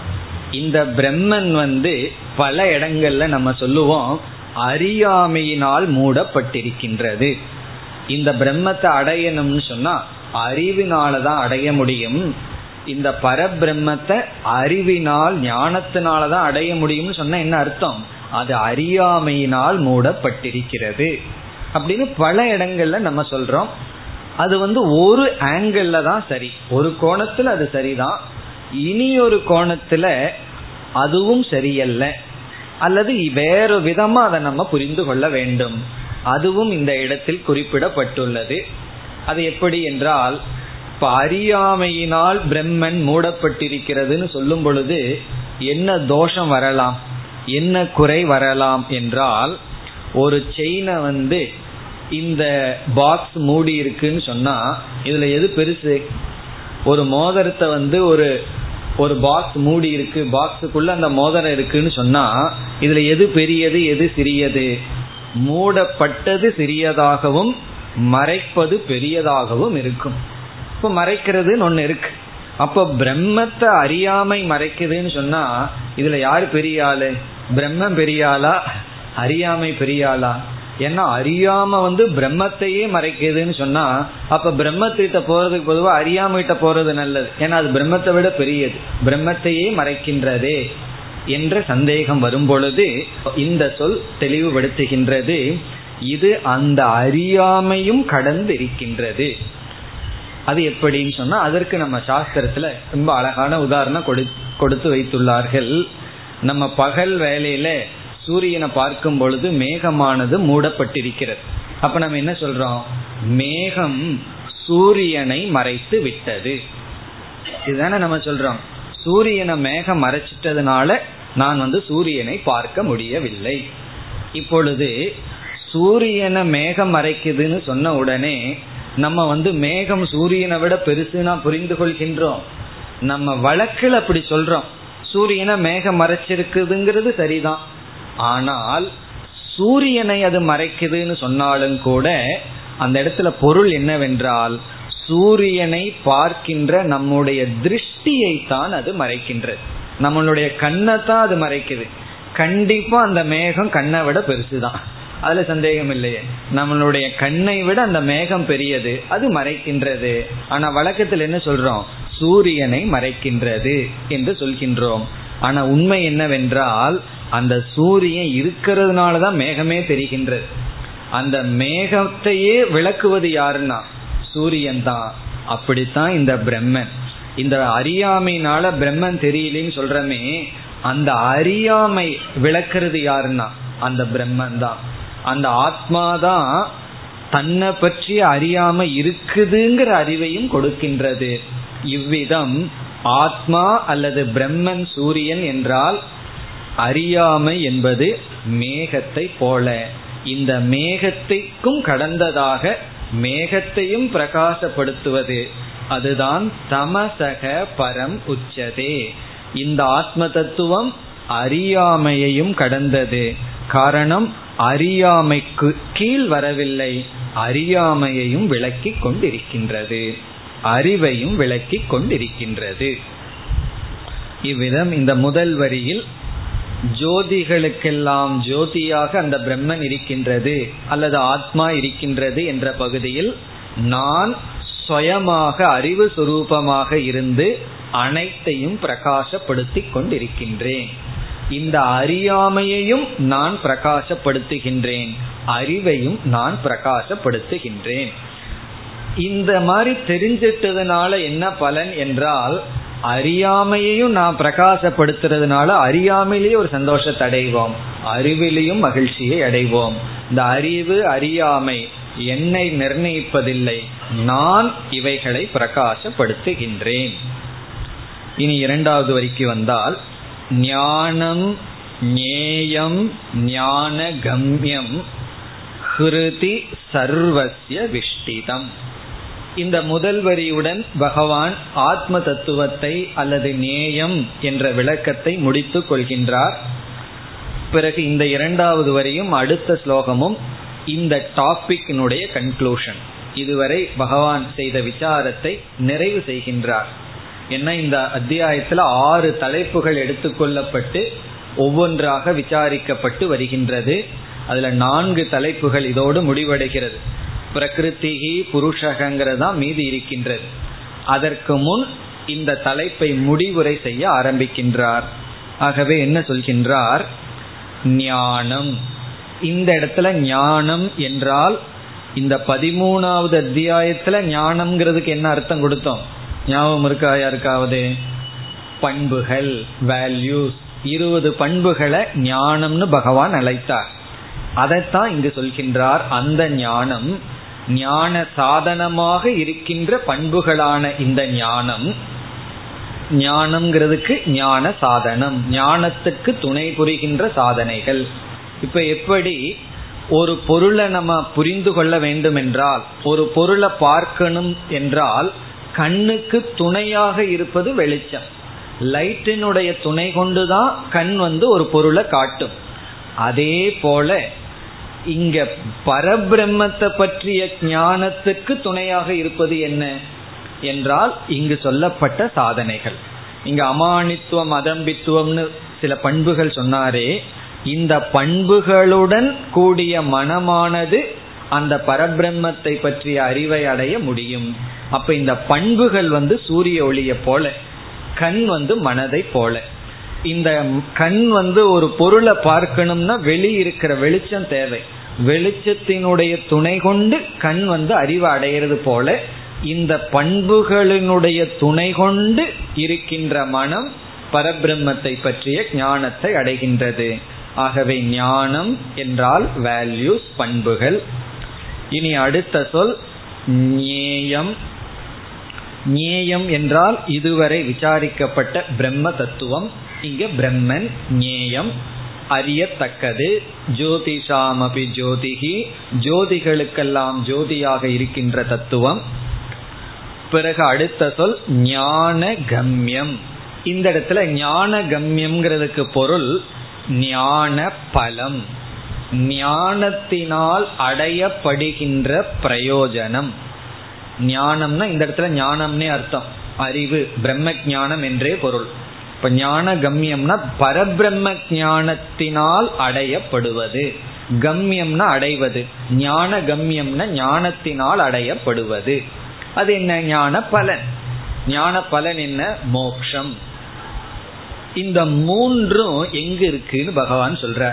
இந்த பிரம்மன் வந்து பல இடங்கள்ல நம்ம சொல்லுவோம் அறியாமையினால் மூடப்பட்டிருக்கின்றது. இந்த பிரம்மத்தை அடையணும்னு சொன்னா அறிவினாலதான் அடைய முடியும். இந்த பரபிரம்மத்தை அறிவினால் ஞானத்தினாலதான் அடைய முடியும்னு சொன்னா என்ன அர்த்தம்? அது அறியாமையினால் மூடப்பட்டிருக்கிறது. அப்படின்னு பல இடங்கள்ல நம்ம சொல்றோம். அது வந்து ஒரு ஆங்கிள் தான் சரி. ஒரு கோணத்துல அது சரிதான். இனி ஒரு கோணத்துல அதுவும் சரியல்ல. அல்லது வேறு விதமா அதை நம்ம புரிந்து கொள்ள வேண்டும். அதுவும் இந்த இடத்தில் குறிப்பிடப்பட்டுள்ளது. அது எப்படி என்றால் இப்ப அறியாமையினால் பிரம்மன் மூடப்பட்டிருக்கிறதுன்னு சொல்லும் பொழுது என்ன தோஷம் வரலாம்? என்ன குறை வரலாம் என்றால் ஒரு செயினை வந்து இந்த பாக்ஸ் மூடி இருக்குன்னு சொன்னா இதுல எது பெருசு? ஒரு மோதிரத்தை வந்து ஒரு ஒரு பாக்ஸ் மூடி இருக்கு பாக்ஸுக்குள்ள அந்த மோதிரம் இருக்குன்னு சொன்னா இதுல எது பெரியது எது சிறியது? மூடப்பட்டது சிறியதாகவும் மறைப்பது பெரியதாகவும் இருக்கும். இப்ப மறைக்கிறதுன்னு ஒண்ணு இருக்கு. அப்ப பிரம்மத்தை அறியாமை மறைக்குதுன்னு சொன்னா இதுல யாரு பெரிய ஆளு? பிரம்மம் பெரிய ஆளா? அறியாமை பெரிய ஆளா? ஏன்னா அறியாம வந்து பிரம்மத்தையே மறைக்குதுன்னு சொன்னா அப்ப பிரம்மத்திட்ட போறதுக்கு பொதுவாக அறியாம கிட்ட போறது நல்லது. ஏன்னா அது பிரம்மத்தை விட பெரியது. பிரம்மத்தையே மறைக்கின்றதே என்ற சந்தேகம் வரும் பொழுது இந்த சொல் தெளிவுபடுத்துகின்றது. இது அந்த அறியாமையும் கடந்து இருக்கின்றது அது எப்படின்னு சொன்னா அதற்கு நம்ம சாஸ்திரத்துல ரொம்ப அழகான உதாரணம் கொடுத்து வைத்துள்ளார்கள். நம்ம பகல் வேலையில சூரியனை பார்க்கும் பொழுது மேகமானது மூடப்பட்டிருக்கிறது. அப்ப நம்ம என்ன சொல்றோம்? மேகம் சூரியனை மறைத்து விட்டது. இதுதானே நம்ம சொல்றோம். சூரியனை மேகம் மறைச்சிட்டதுனால நான் வந்து சூரியனை பார்க்க முடியவில்லை. இப்பொழுது சூரியனை மேகம் மறைக்குதுன்னு சொன்ன உடனே நம்ம வந்து மேகம் சூரியனை விட பெருசுனா புரிந்து கொள்கின்றோம். நம்ம வழக்கில் அப்படி சொல்றோம். சூரியனை மேகம் மறைச்சிருக்குதுங்கிறது சரிதான். ஆனால் சூரியனை அது மறைக்குதுன்னு சொன்னாலும் கூட அந்த இடத்துல பொருள் என்னவென்றால் சூரியனை பார்க்கின்ற நம்முடைய திருஷ்டியை தான் அது மறைக்கின்றது. நம்மளுடைய கண்ணை தான் அது மறைக்குது. கண்டிப்பா அந்த மேகம் கண்ணை விட பெருசுதான். அதுல சந்தேகம் இல்லையே. நம்மளுடைய கண்ணை விட அந்த மேகம் பெரியது அது மறைக்கின்றது. ஆனா வழக்கத்தில் என்ன சொல்றோம்? சூரியனை மறைக்கின்றது என்று சொல்கின்றோம். ஆனா உண்மை என்னவென்றால் அந்த சூரியன் இருக்கிறதுனால தான் மேகமே தெரிகின்றது. அந்த மேகத்தையே விளக்குவது யாருன்னா? சூரியன் தான் அப்படித்தான் இந்த பிரம்மன். இந்த அறியாமையினால பிரம்மன் தெரியலன்னு சொல்றமே அந்த அறியாமை விளக்குறது யாருன்னா? அந்த பிரம்மன் தான் அந்த ஆத்மாதான் தன்னை பற்றி அறியாம இருக்குதுங்கிற அறிவையும் கொடுக்கின்றது. இவ்விதம் ஆத்மா அல்லது பிரம்மன் சூரியன் என்றால் அறியாமை என்பது மேகத்தை போல. இந்த மேகத்தைக்கும் கடந்ததாக மேகத்தையும் பிரகாசப்படுத்துவது. அதுதான் தமசக பரம் உச்சதே. இந்த ஆத்ம தத்துவம் அறியாமையையும் கடந்தது. காரணம் அறியாமைக்கு கீழ் வரவில்லை. அறியாமையையும் விளக்கி கொண்டிருக்கின்றது. அறிவையும் விளக்கி கொண்டிருக்கின்றது. இவ்விதம் இந்த முதல் வரியில் ஜோதிகளுக்கெல்லாம் ஜோதியாக அந்த பிரம்மன் இருக்கின்றது அல்லது ஆத்மா இருக்கின்றது என்ற பகுதியில் நான் சுயமாக அறிவு சுரூபமாக இருந்து அனைத்தையும் பிரகாசப்படுத்தி கொண்டிருக்கின்றேன். இந்த அறியாமையையும் நான் பிரகாசப்படுத்துகின்றேன். அறிவையும் நான் பிரகாசப்படுத்துகின்றேன். இந்த மாதிரி தெரிஞ்சிட்டதுனால என்ன பலன் என்றால் அறியாமையையும் நான் பிரகாசப்படுத்துறதுனால அறியாமையிலேயே ஒரு சந்தோஷத்தை அடைவோம். அறிவிலையும் மகிழ்ச்சியை அடைவோம். இந்த அறிவு அறியாமை என்னை நிர்ணயிப்பதில்லை. நான் இவைகளை பிரகாசப்படுத்துகின்றேன். இனி இரண்டாவது வரிக்கு வந்தால் ஞானம் ஞேயம் ஞான கம்யம் ஹிருதி சர்வசிய விஷ்டிதம். இந்த முதல் வரியுடன் பகவான் ஆத்ம தத்துவத்தை அல்லது நேயம் என்ற விளக்கத்தை முடித்துக் கொள்கின்றார். பிறகு இந்த இரண்டாவது வரியும் அடுத்த ஸ்லோகமும் இந்த டாபிக்கினுடைய கன்க்ளூஷன் இதுவரை பகவான் செய்த விசாரத்தை நிறைவு செய்கின்றார். என்ன இந்த அத்தியாயத்தில் ஆறு தலைப்புகள் எடுத்துக்கொள்ளப்பட்டு ஒவ்வொன்றாக விசாரிக்கப்பட்டு வருகின்றது. அதுல நான்கு தலைப்புகள் இதோடு முடிவடைகிறது. பிரகிருதிகி தான் மீதி இருக்கின்றது. அதற்கு முன் இந்த தலைப்பை முடிவுரை செய்ய ஆரம்பிக்கின்றார். ஆகவே என்ன சொல்கின்றார்? ஞானம். இந்த இடத்துல ஞானம் என்றால் இந்த பதிமூணாவது அத்தியாயத்துல ஞானம்ங்கிறதுக்கு என்ன அர்த்தம் கொடுத்தோம்? ஞாபகம் இருக்கா? யாருக்காவது? பண்புகள் வேல்யூஸ் இருபது பண்புகளை ஞானம்னு பகவான் அழைத்தார். அதைத்தான் இங்கு சொல்கின்றார். அந்த ஞானம் ஞான சாதனமாக இருக்கின்ற பண்புகளான இந்த ஞானம் ஞானம்ங்கிறதுக்கு ஞான சாதனம் ஞானத்துக்கு துணை புரிகின்ற சாதனைகள். இப்ப எப்படி ஒரு பொருளை நம்ம புரிந்து கொள்ள வேண்டும் என்றால் ஒரு பொருளை பார்க்கணும் என்றால் கண்ணுக்கு துணையாக இருப்பது வெளிச்சம். லைட்டினுடைய துணை கொண்டுதான் கண் வந்து ஒரு பொருளை காட்டும். அதே போல இங்க பரபிரம்மத்தை பற்றிய ஞானத்துக்கு துணையாக இருப்பது என்ன என்றால் இங்கு சொல்லப்பட்ட சாதனைகள். இங்க அமானித்துவம் அதம்பித்துவம்னு சில பண்புகள் சொன்னாரே. இந்த பண்புகளுடன் கூடிய மனமானது அந்த பரபிரம்மத்தை பற்றிய அறிவை அடைய முடியும். அப்ப இந்த பண்புகள் வந்து சூரிய ஒளியை போல கண் வந்து மனதை போல. இந்த கண் வந்து ஒரு பொருளை பார்க்கணும்னா வெளி இருக்கிற வெளிச்சம் தேவை. வெளிச்சத்தினுடைய துணை கொண்டு கண் வந்து அறிவு அடையிறது போல இந்த பண்புகளினுடைய துணை கொண்டு இருக்கின்ற மனம் பரபிரம்மத்தை பற்றிய ஞானத்தை அடைகின்றது. ஆகவே ஞானம் என்றால் வேல்யூஸ் பண்புகள். இனி அடுத்த சொல் ஞேயம். ஞேயம் என்றால் இதுவரை விசாரிக்கப்பட்ட பிரம்ம தத்துவம். இங்க பிரம்மன் ஞேயம் அறியத்தக்கது ஜோதிஷாமபி ஜோதிகி ஜோதிகளுக்கெல்லாம் ஜோதியாக இருக்கின்ற தத்துவம். பிறகு அடுத்த சொல் ஞான கம்யம் இந்த இடத்துல ஞான கம்யம்ங்கிறதுக்கு பொருள் ஞான பலம் ஞானத்தினால் அடையப்படுகின்ற பிரயோஜனம். ஞானம்னா இந்த இடத்துல ஞானம்னே அர்த்தம். அறிவு பிரம்ம ஞானம் என்றே பொருள். இப்ப ஞான கம்யம்னா பரபிரம்ம ஞானத்தினால் அடையப்படுவது. கம்யம்னா அடைவது. ஞான கம்யம்னா ஞானத்தினால் அடையப்படுவது. அது என்ன? ஞான பலன். ஞான பலன் என்ன? மோக்ஷம். இந்த மூன்றும் எங்க இருக்குன்னு பகவான் சொல்ற.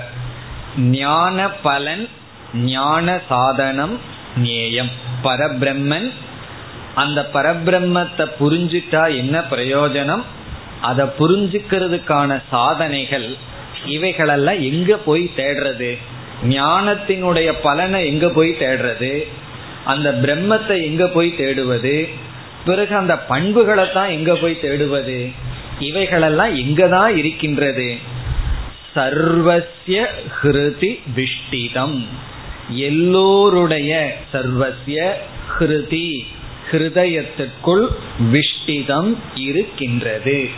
ஞான பலன் ஞான சாதனம் நேயம் பரபிரம்மன் அந்த பரபிரம்மத்தை புரிஞ்சிட்டா என்ன பிரயோஜனம்? அதை புரிஞ்சுக்கிறதுக்கான சாதனைகள் இவைகளெல்லாம் எங்க போய் தேடுறது? ஞானத்தினுடைய பலனை எங்க போய் தேடுறது? அந்த பிரம்மத்தை எங்க போய் தேடுவது? பிறகு அந்த பண்புகளை தான் எங்க போய் தேடுவது? இவைகளெல்லாம் எங்கதான் இருக்கின்றது? சர்வசிய ஹிருதி விஷ்டிதம். எல்லோருடைய சர்வசிய ஹிருதி. ஹிருதயத்திற்குள் விஷ்டிதம் இருக்கின்றது.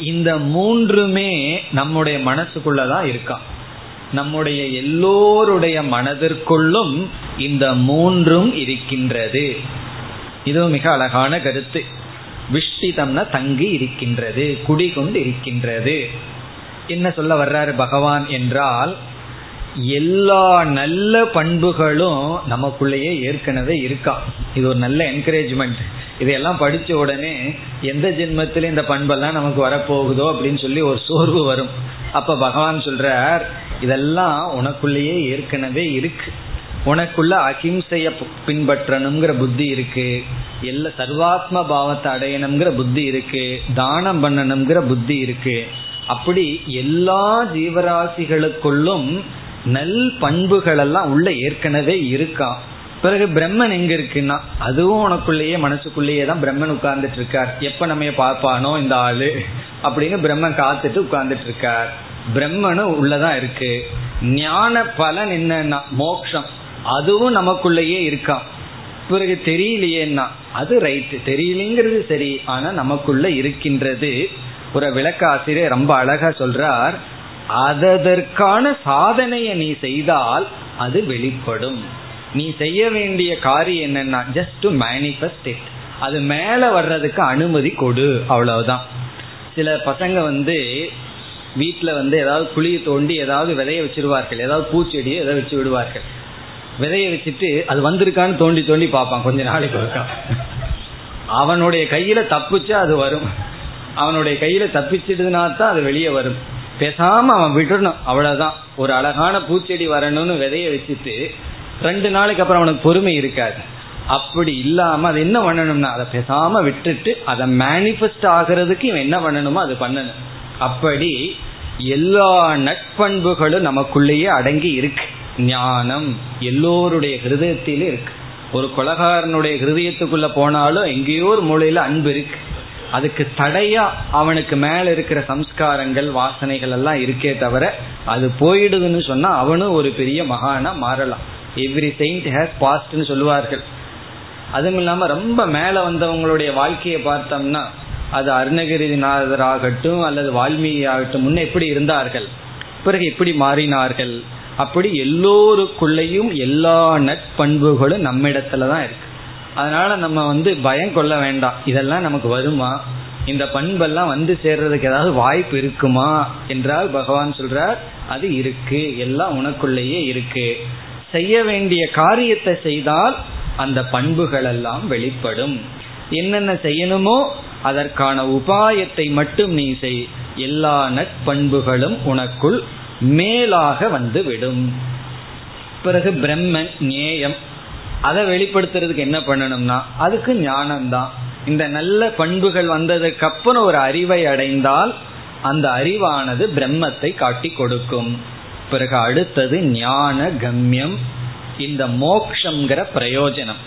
இந்த மூன்றுமே நம்முடைய மனசுக்குள்ளதான் இருக்கான் நம்முடைய எல்லோருடைய மனதிற்குள்ளும் இந்த மூன்றும் இருக்கின்றது. இது மிக அழகான கருத்து. விஷ்டிதம்னா தங்கி இருக்கின்றது குடிகொண்டு இருக்கின்றது என்ன சொல்ல வர்றாரு பகவான் என்றால் எல்லா நல்ல பண்புகளும் நமக்குள்ளேயே ஏற்கனவே இருக்கா? இது ஒரு நல்ல என்கரேஜ்மெண்ட் இதையெல்லாம் படிச்ச உடனே எந்த ஜென்மத்தில் இந்த பண்பெல்லாம் நமக்கு வரப்போகுதோ அப்படின்னு சொல்லி ஒரு சோர்வு வரும். அப்ப பகவான் சொல்றார் இதெல்லாம் உனக்குள்ளேயே ஏற்கனவே இருக்கு. உனக்குள்ள அகிம்சைய பின்பற்றணுங்கிற புத்தி இருக்கு. எல்லா சர்வாத்ம பாவத்தை அடையணுங்கிற புத்தி இருக்கு. தானம் பண்ணணுங்கிற புத்தி இருக்கு. அப்படி எல்லா ஜீவராசிகளுக்குள்ளும் நல் பண்புகள் எல்லாம் உள்ள ஏற்கனவே இருக்கான் பிறகு பிரம்மன் எங்க இருக்குன்னா அதுவும் உனக்குள்ளேயே மனசுக்குள்ளேயே தான் பிரம்மன் உட்கார்ந்துட்டு இருக்கார் எப்ப நம்ம பார்ப்பானோ இந்த ஆளு அப்படின்னு பிரம்மன் காத்துட்டு உட்கார்ந்துட்டு இருக்கார் பிரம்மனும் உள்ளதான் இருக்கு. ஞான பலன் என்னன்னா மோக்ஷம். அதுவும் நமக்குள்ளேயே இருக்கான் பிறகு தெரியலையேன்னா அது ரைட்டு தெரியலங்கிறது சரி ஆனா நமக்குள்ள இருக்கின்றது. ஒரு விளக்க ஆசிரியர் ரொம்ப அழகா சொல்றார் அதற்கான சாதனையை நீ செய்தால் அது வெளிப்படும். நீ செய்ய வேண்டிய காரியம் என்னன்னா ஜஸ்ட் டு மேனிஃபெஸ்ட் இட் அது மேல வர்றதுக்கு அனுமதி கொடு அவ்வளவுதான். சில பசங்க வந்து வீட்டில் வந்து ஏதாவது குழியை தோண்டி ஏதாவது விதைய வச்சிருவார்கள். ஏதாவது பூச்செடியை எதை வச்சு விடுவார்கள். விதைய வச்சுட்டு அது வந்திருக்கான்னு தோண்டி தோண்டி பார்ப்பான் கொஞ்ச நாளைக்கு இருக்கா அவனுடைய கையில தப்பிச்சா அது வரும். அவனுடைய கையில தப்பிச்சிடுதுனா தான் அது வெளியே வரும். பேசாம அவன் விடணும் அவ்வளவுதான். ஒரு அழகான பூச்செடி வரணும்னு விதைய வச்சுட்டு ரெண்டு நாளைக்கு அப்புறம் அவனுக்கு பொறுமை இருக்காது. அப்படி இல்லாம அது என்ன பண்ணணும்னா அதை பேசாம விட்டுட்டு அதை மேனிஃபெஸ்ட் ஆகிறதுக்கு இவன் என்ன பண்ணணுமோ அது பண்ணணும். அப்படி எல்லா நட்பண்புகளும் நமக்குள்ளேயே அடங்கி இருக்கு. ஞானம் எல்லோருடைய ஹிருதயத்திலும் இருக்கு. ஒரு கொலகாரனுடைய ஹிருதயத்துக்குள்ள போனாலும் எங்கேயோ ஒரு மூலையில அன்பு இருக்கு. அதுக்கு தடையா அவனுக்கு மேல இருக்கிற சம்ஸ்காரங்கள் வாசனைகள் எல்லாம் இருக்கே தவிர அது போயிடுதுன்னு சொன்னா அவனும் ஒரு பெரிய மகானா மாறலாம். எவ்ரி செயின்ட் ஹேஸ் பாஸ்ட்னு சொல்லுவார்கள். அதுவும் இல்லாம ரொம்ப மேல வந்தவங்களுடைய வாழ்க்கையை பார்த்தோம்னா அது அருணகிரிநாதராகட்டும் அல்லது வால்மீகி ஆகட்டும் முன்ன எப்படி இருந்தார்கள்? பிறகு எப்படி மாறினார்கள்? அப்படி எல்லோருக்குள்ளேயும் எல்லா நட்பண்புகளும் நம்மிடத்துல தான் இருக்கு. அதனால நம்ம வந்து பயம் கொள்ள வேண்டாம். இதெல்லாம் நமக்கு வருமா? இந்த பண்பெல்லாம் வந்து சேர்றதுக்கு ஏதாவது வாய்ப்பு இருக்குமா? என்றால் பகவான் சொல்றார் அது இருக்கு. எல்லாம் உனக்குள்ளேயே இருக்கு. செய்ய வேண்டிய காரியத்தை செய்தால் அந்த பண்புகள் எல்லாம் வெளிப்படும். என்னென்ன செய்யணுமோ அதற்கான உபாயத்தை மட்டும் நீ செய். எல்லா நட்பண்புகளும் உனக்குள் மேலாக வந்து விடும். பிறகு பிரம்மன் நேயம் அதை வெளிப்படுத்துறதுக்கு என்ன பண்ணணும்னா அதுக்கு ஞானம்தான். இந்த நல்ல பண்புகள் வந்ததுக்கு அப்புறம் ஒரு அறிவை அடைந்தால் அந்த அறிவானது பிரம்மத்தை காட்டி கொடுக்கும். பிறகு அடுத்தது ஞான கம்யம் இந்த மோக்ஷங்கிற பிரயோஜனம்.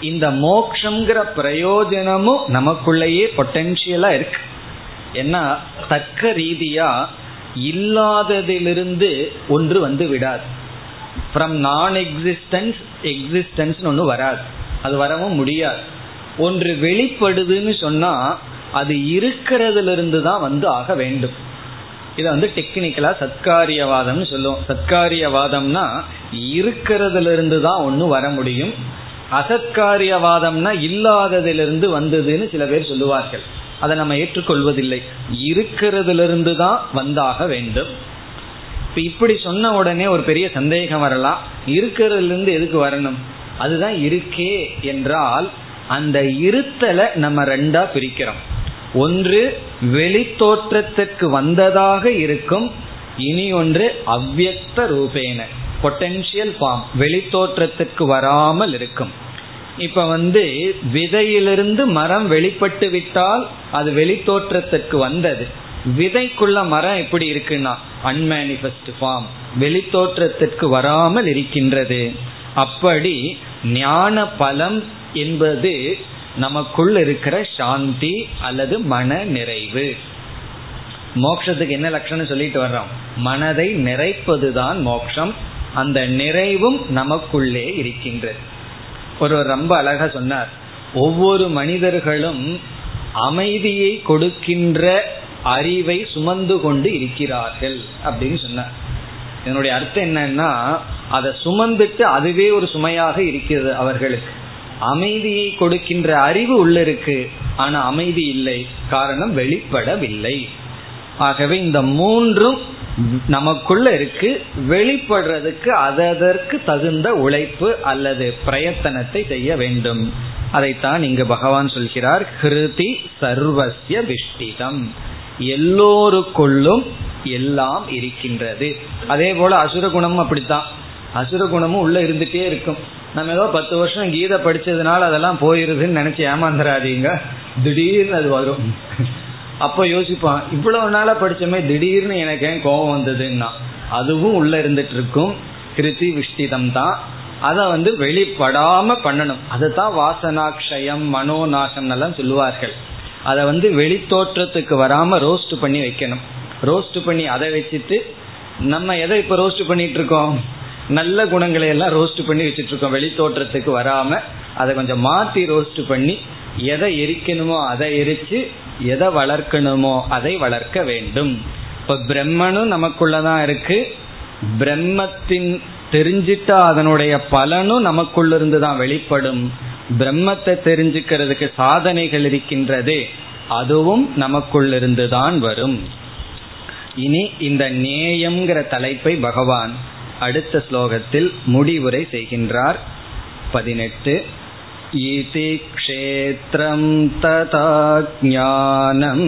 இந்த மோக்ஷங்கிற பிரயோஜனமும் நமக்குள்ளேயே பொட்டென்சியலா இருக்கு. ஏன்னா தக்க ரீதியா இல்லாததிலிருந்து ஒன்று வந்து விடாது. ஃப்ரம் நான் எக்ஸிஸ்டன்ஸ் எக்ஸிஸ்டன்ஸ் ஒன்று வராது. அது வரவும் முடியாது. ஒன்று வெளிப்படுதுன்னு சொன்னா அது இருக்கிறதுல இருந்து தான் வந்து ஆக வேண்டும். இதை வந்து டெக்னிக்கலா சத்காரியவாதம்னு சொல்லுவோம். சத்காரியவாதம்னா இருக்கிறதுல இருந்து தான் ஒன்று வர முடியும். அசத்காரியவாதம்னா இல்லாததிலிருந்து வந்ததுன்னு சில பேர் சொல்லுவார்கள். அதை நம்ம ஏற்றுக்கொள்வதில்லை. இருக்கிறதுல இருந்து தான் வந்தாக வேண்டும். இப்ப இப்படி சொன்ன உடனே ஒரு பெரிய சந்தேகம் வரலாம் இருக்கிறதுல இருந்து எதுக்கு வரணும்? அதுதான் இருக்கே என்றால் அந்த இருத்தலை நம்ம ரெண்டா பிரிக்கிறோம். ஒன்று வெளி தோற்றத்திற்கு வந்ததாக இருக்கும் இனி ஒன்று அவ்வக்த ரூபேன பொட்டென்சியல் ஃபார்ம் வெளி தோற்றத்திற்கு வராமல் இருக்கும். இப்ப வந்து விதையிலிருந்து மரம் வெளிப்பட்டு விட்டால் அது வெளி தோற்றத்திற்கு வந்தது. விதைக்குள்ள மரம் எப்படி இருக்குன்னா அன்மேனிஃபெஸ்ட் ஃபார்ம் வெளித்தோற்றத்திற்கு வராமல் இருக்கின்றது. அப்படி ஞான பலம் என்பது நமக்குள் இருக்கிற சாந்தி அல்லது மன நிறைவு. மோக்ஷத்துக்கு என்ன லட்சணம் சொல்லிட்டு வர்றோம்? மனதை நிறைப்பதுதான் மோக்ஷம். அந்த நிறைவும் நமக்குள்ளே இருக்கின்றது. ஒருவர் ரொம்ப அழகா சொன்னார். ஒவ்வொரு மனிதர்களும் அமைதியை கொடுக்கின்ற அறிவை சுமந்து கொண்டு இருக்கிறார்கள் அப்படின்னு சொன்னார். இதனுடைய அர்த்தம் என்னன்னா அதை சுமந்துட்டு அதுவே ஒரு சுமையாக இருக்கிறது அவர்களுக்கு. அமைதியை கொடுக்கின்ற அறிவு உள்ள இருக்கு ஆனா அமைதி இல்லை. காரணம் வெளிப்படவில்லை. ஆகவே இந்த மூன்றும் நமக்குள்ள இருக்கு வெளிப்படுறதுக்கு அதற்கு தகுந்த உழைப்பு அல்லது பிரயத்தனத்தை செய்ய வேண்டும். அதைத்தான் இங்கு பகவான் சொல்கிறார் ஹிருதி சர்வசிய விஷ்டிதம். எல்லோருக்குள்ளும் எல்லாம் இருக்கின்றது. அதே போல அசுர குணமும் அப்படித்தான். அசுர குணமும் உள்ள இருந்துட்டே இருக்கும். நம்ம ஏதோ பத்து வருஷம் கீதை படிச்சதுனால அதெல்லாம் போயிருதுன்னு நினைச்சு ஏமாந்துடாதீங்க திடீர்னு அது வரும். அப்ப யோசிப்பான் இவ்வளவு நாளா படிச்சமே திடீர்னு எனக்கு ஏன் கோபம் வந்ததுன்னா அதுவும் உள்ள இருந்துட்டு இருக்கும் கிருதி விஷ்டிதம் தான். அதை வந்து வெளிப்படாம பண்ணணும். அதுதான் வாசனாட்சயம் மனோநாசம் எல்லாம் சொல்லுவார்கள். அதை வந்து வெளி தோற்றத்துக்கு வராம ரோஸ்ட் பண்ணி வைக்கணும். ரோஸ்ட் பண்ணி அதை வச்சுட்டு நம்ம எதை இப்ப ரோஸ்ட் பண்ணிட்டு இருக்கோம்? நல்ல குணங்களை எல்லாம் ரோஸ்ட் பண்ணி வச்சுட்டு இருக்கோம். வெளி தோற்றத்துக்கு வராம அதை கொஞ்சம் மாத்தி ரோஸ்ட் பண்ணி எதை எரிக்கணுமோ அதை எரிச்சு எதை வளர்க்கணுமோ அதை வளர்க்க வேண்டும். இப்ப பிரம்மனும் நமக்குள்ளதான் இருக்கு. பிரம்மத்தின் தெரிஞ்சிட்டா அதனுடைய பலனும் நமக்குள்ள இருந்து தான் வெளிப்படும். பிரம்மத்தை தெரிஞ்சுக்கிறதுக்கு சாதனைகள் இருக்கின்றது அதுவும் நமக்குள்ளிருந்து தான் வரும் இனி இந்த நேயம்ங்கிற தலைப்பை பகவான் அடுத்த ஸ்லோகத்தில் முடிவுரை செய்கின்றார் பதினெட்டு इति क्षेत्रं तथा ज्ञानम्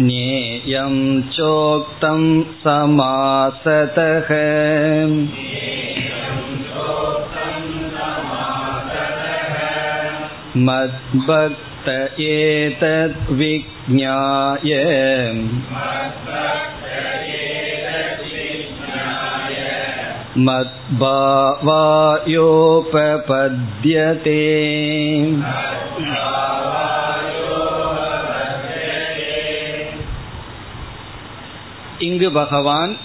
ज्ञेयं चोक्तं समासतः मद्भक्त एतद्विज्ञाय मद्भावायोपपद्यते இங்கு பகவான்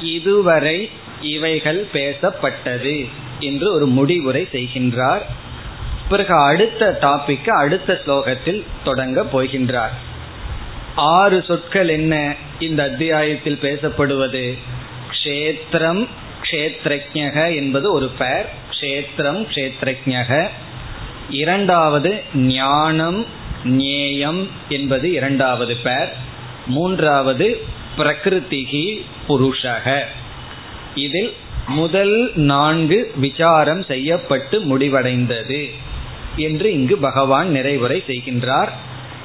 இதுவரை இவைகள் பேசப்பட்டது என்று ஒரு முடிவுரை செய்கின்றார். பிறகு அடுத்த டாபிக் அடுத்த ஸ்லோகத்தில் தொடங்க போகின்றார். ஆறு சொற்கள் என்ன இந்த அத்தியாயத்தில் பேசப்படுவது? க்ஷேத்திரம் க்ஷேத்ரஜக என்பது ஒரு பெயர். க்ஷேத்திரம் க்ஷேத்ரஜக இரண்டாவது ஞானம் ஞேயம் என்பது இரண்டாவது பெயர். மூன்றாவது பிரகிருதிகி புருஷக. இதில் முதல் நான்கு விசாரம் செய்யப்பட்டு முடிவடைந்தது என்று இங்கு பகவான் நிறைவுரை செய்கின்றார்.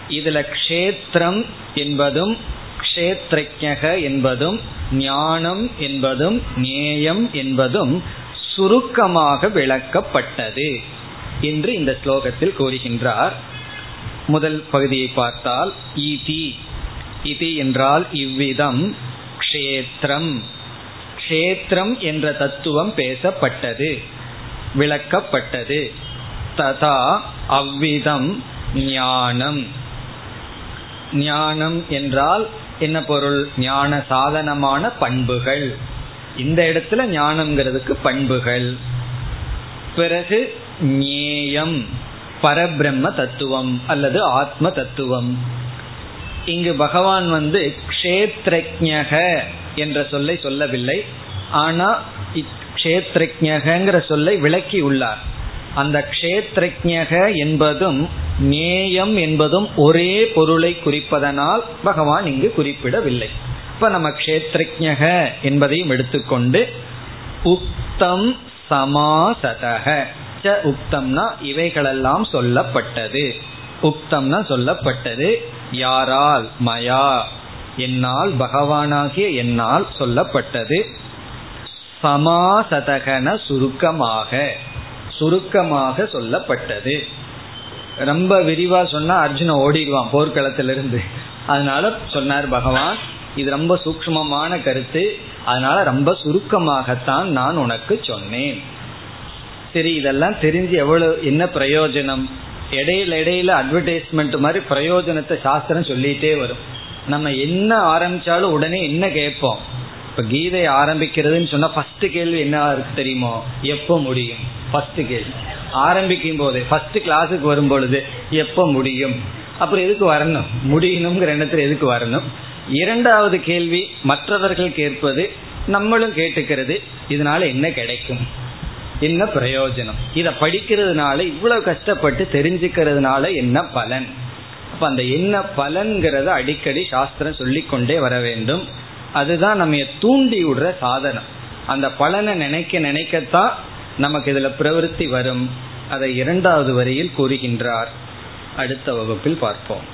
இதுல க்ஷேத்திரம் என்பதும் க்ஷேத்ரஜக என்பதும் ஞானம் என்பதும் நேயம் என்பதும் சுருக்கமாக விளக்கப்பட்டது என்று இந்த ஸ்லோகத்தில் கூறுகின்றார். முதல் பகுதியை பார்த்தால் இதி இது என்றால் இவ்விதம் க்ஷேத்திரம் க்ஷேத்திரம் என்ற தத்துவம் பேசப்பட்டது விளக்கப்பட்டது. ததா அவ்விதம் ஞானம். ஞானம் என்றால் என்ன பொருள்? ஞான சாதனமான பண்புகள். இந்த இடத்துல ஞானம்ங்கிறதுக்கு பண்புகள். பிறகு ஞேயம் பரபிரம்ம தத்துவம் அல்லது ஆத்ம தத்துவம். இங்கு பகவான் வந்து க்ஷேத்ரஜக என்ற சொல்லை சொல்லவில்லை. ஆனா க்ஷேத்ரஜகங்கிற சொல்லை விளக்கி உள்ளார். அந்த க்ஷேத்ரஜக என்பதும் நேயம் என்பதும் ஒரே பொருளை குறிப்பதனால் பகவான் இங்கு குறிப்பிடவில்லை. இப்ப நம்ம கஷேத்ரஜக என்பதையும் எடுத்துக்கொண்டு உக்தம் சமாசதக. உக்தம்னா இவைகளெல்லாம் சொல்லப்பட்டது. உக்தம்னா சொல்லப்பட்டது. யாரால் மயா? என்னால் பகவானாகிய என்னால் சொல்லப்பட்டது. சமாசதகன சுருக்கமாக சுருக்கமாக சொல்லப்பட்டது. ரொம்ப விரிவா சொன்னா அர்ஜுன ஓடிடுவான் போர்க்களத்திலிருந்து. அதனால சொன்னார் பகவான் இது ரொம்ப சூக்மமான கருத்து. அதனால ரொம்ப சுருக்கமாகத்தான் நான் உனக்கு சொன்னேன். சரி இதெல்லாம் தெரிஞ்சு எவ்வளவு என்ன பிரயோஜனம்? இடையில இடையில அட்வர்டைஸ்மெண்ட் மாதிரி பிரயோஜனத்தை சாஸ்திரம் சொல்லிட்டே வரும். நம்ம என்ன ஆரம்பிச்சாலும் உடனே என்ன கேட்போம்? இப்ப கீதை ஆரம்பிக்கிறதுன்னு சொன்னா ஃபர்ஸ்ட் கேள்வி என்ன இருக்கு தெரியுமோ? எப்போ முடியும்? ஃபர்ஸ்ட் கேள்வி. ஆரம்பிக்கும் போது ஃபர்ஸ்ட் கிளாஸுக்கு வரும் பொழுது எப்போ முடியும்? அப்புறம் எதுக்கு வரணும்? முடியணுங்கிற எண்ணத்துல எதுக்கு வரணும்? இரண்டாவது கேள்வி மற்றவர்கள் கேட்பது நம்மளும் கேட்டுக்கிறது இதனால என்ன கிடைக்கும்? என்ன பிரயோஜனம்? இதை படிக்கிறதுனால இவ்வளவு கஷ்டப்பட்டு தெரிஞ்சுக்கிறதுனால என்ன பலன்? அப்ப அந்த என்ன பலன்கிறத அடிக்கடி சாஸ்திரம் சொல்லிக்கொண்டே வர வேண்டும். அதுதான் நம்ம தூண்டி விடுற சாதனம். அந்த பலனை நினைக்க நினைக்கத்தான் நமக்கு இதுல பிரவருத்தி வரும். அதை இரண்டாவது வரியில் கூறுகின்றார். அடுத்த வகுப்பில் பார்ப்போம்.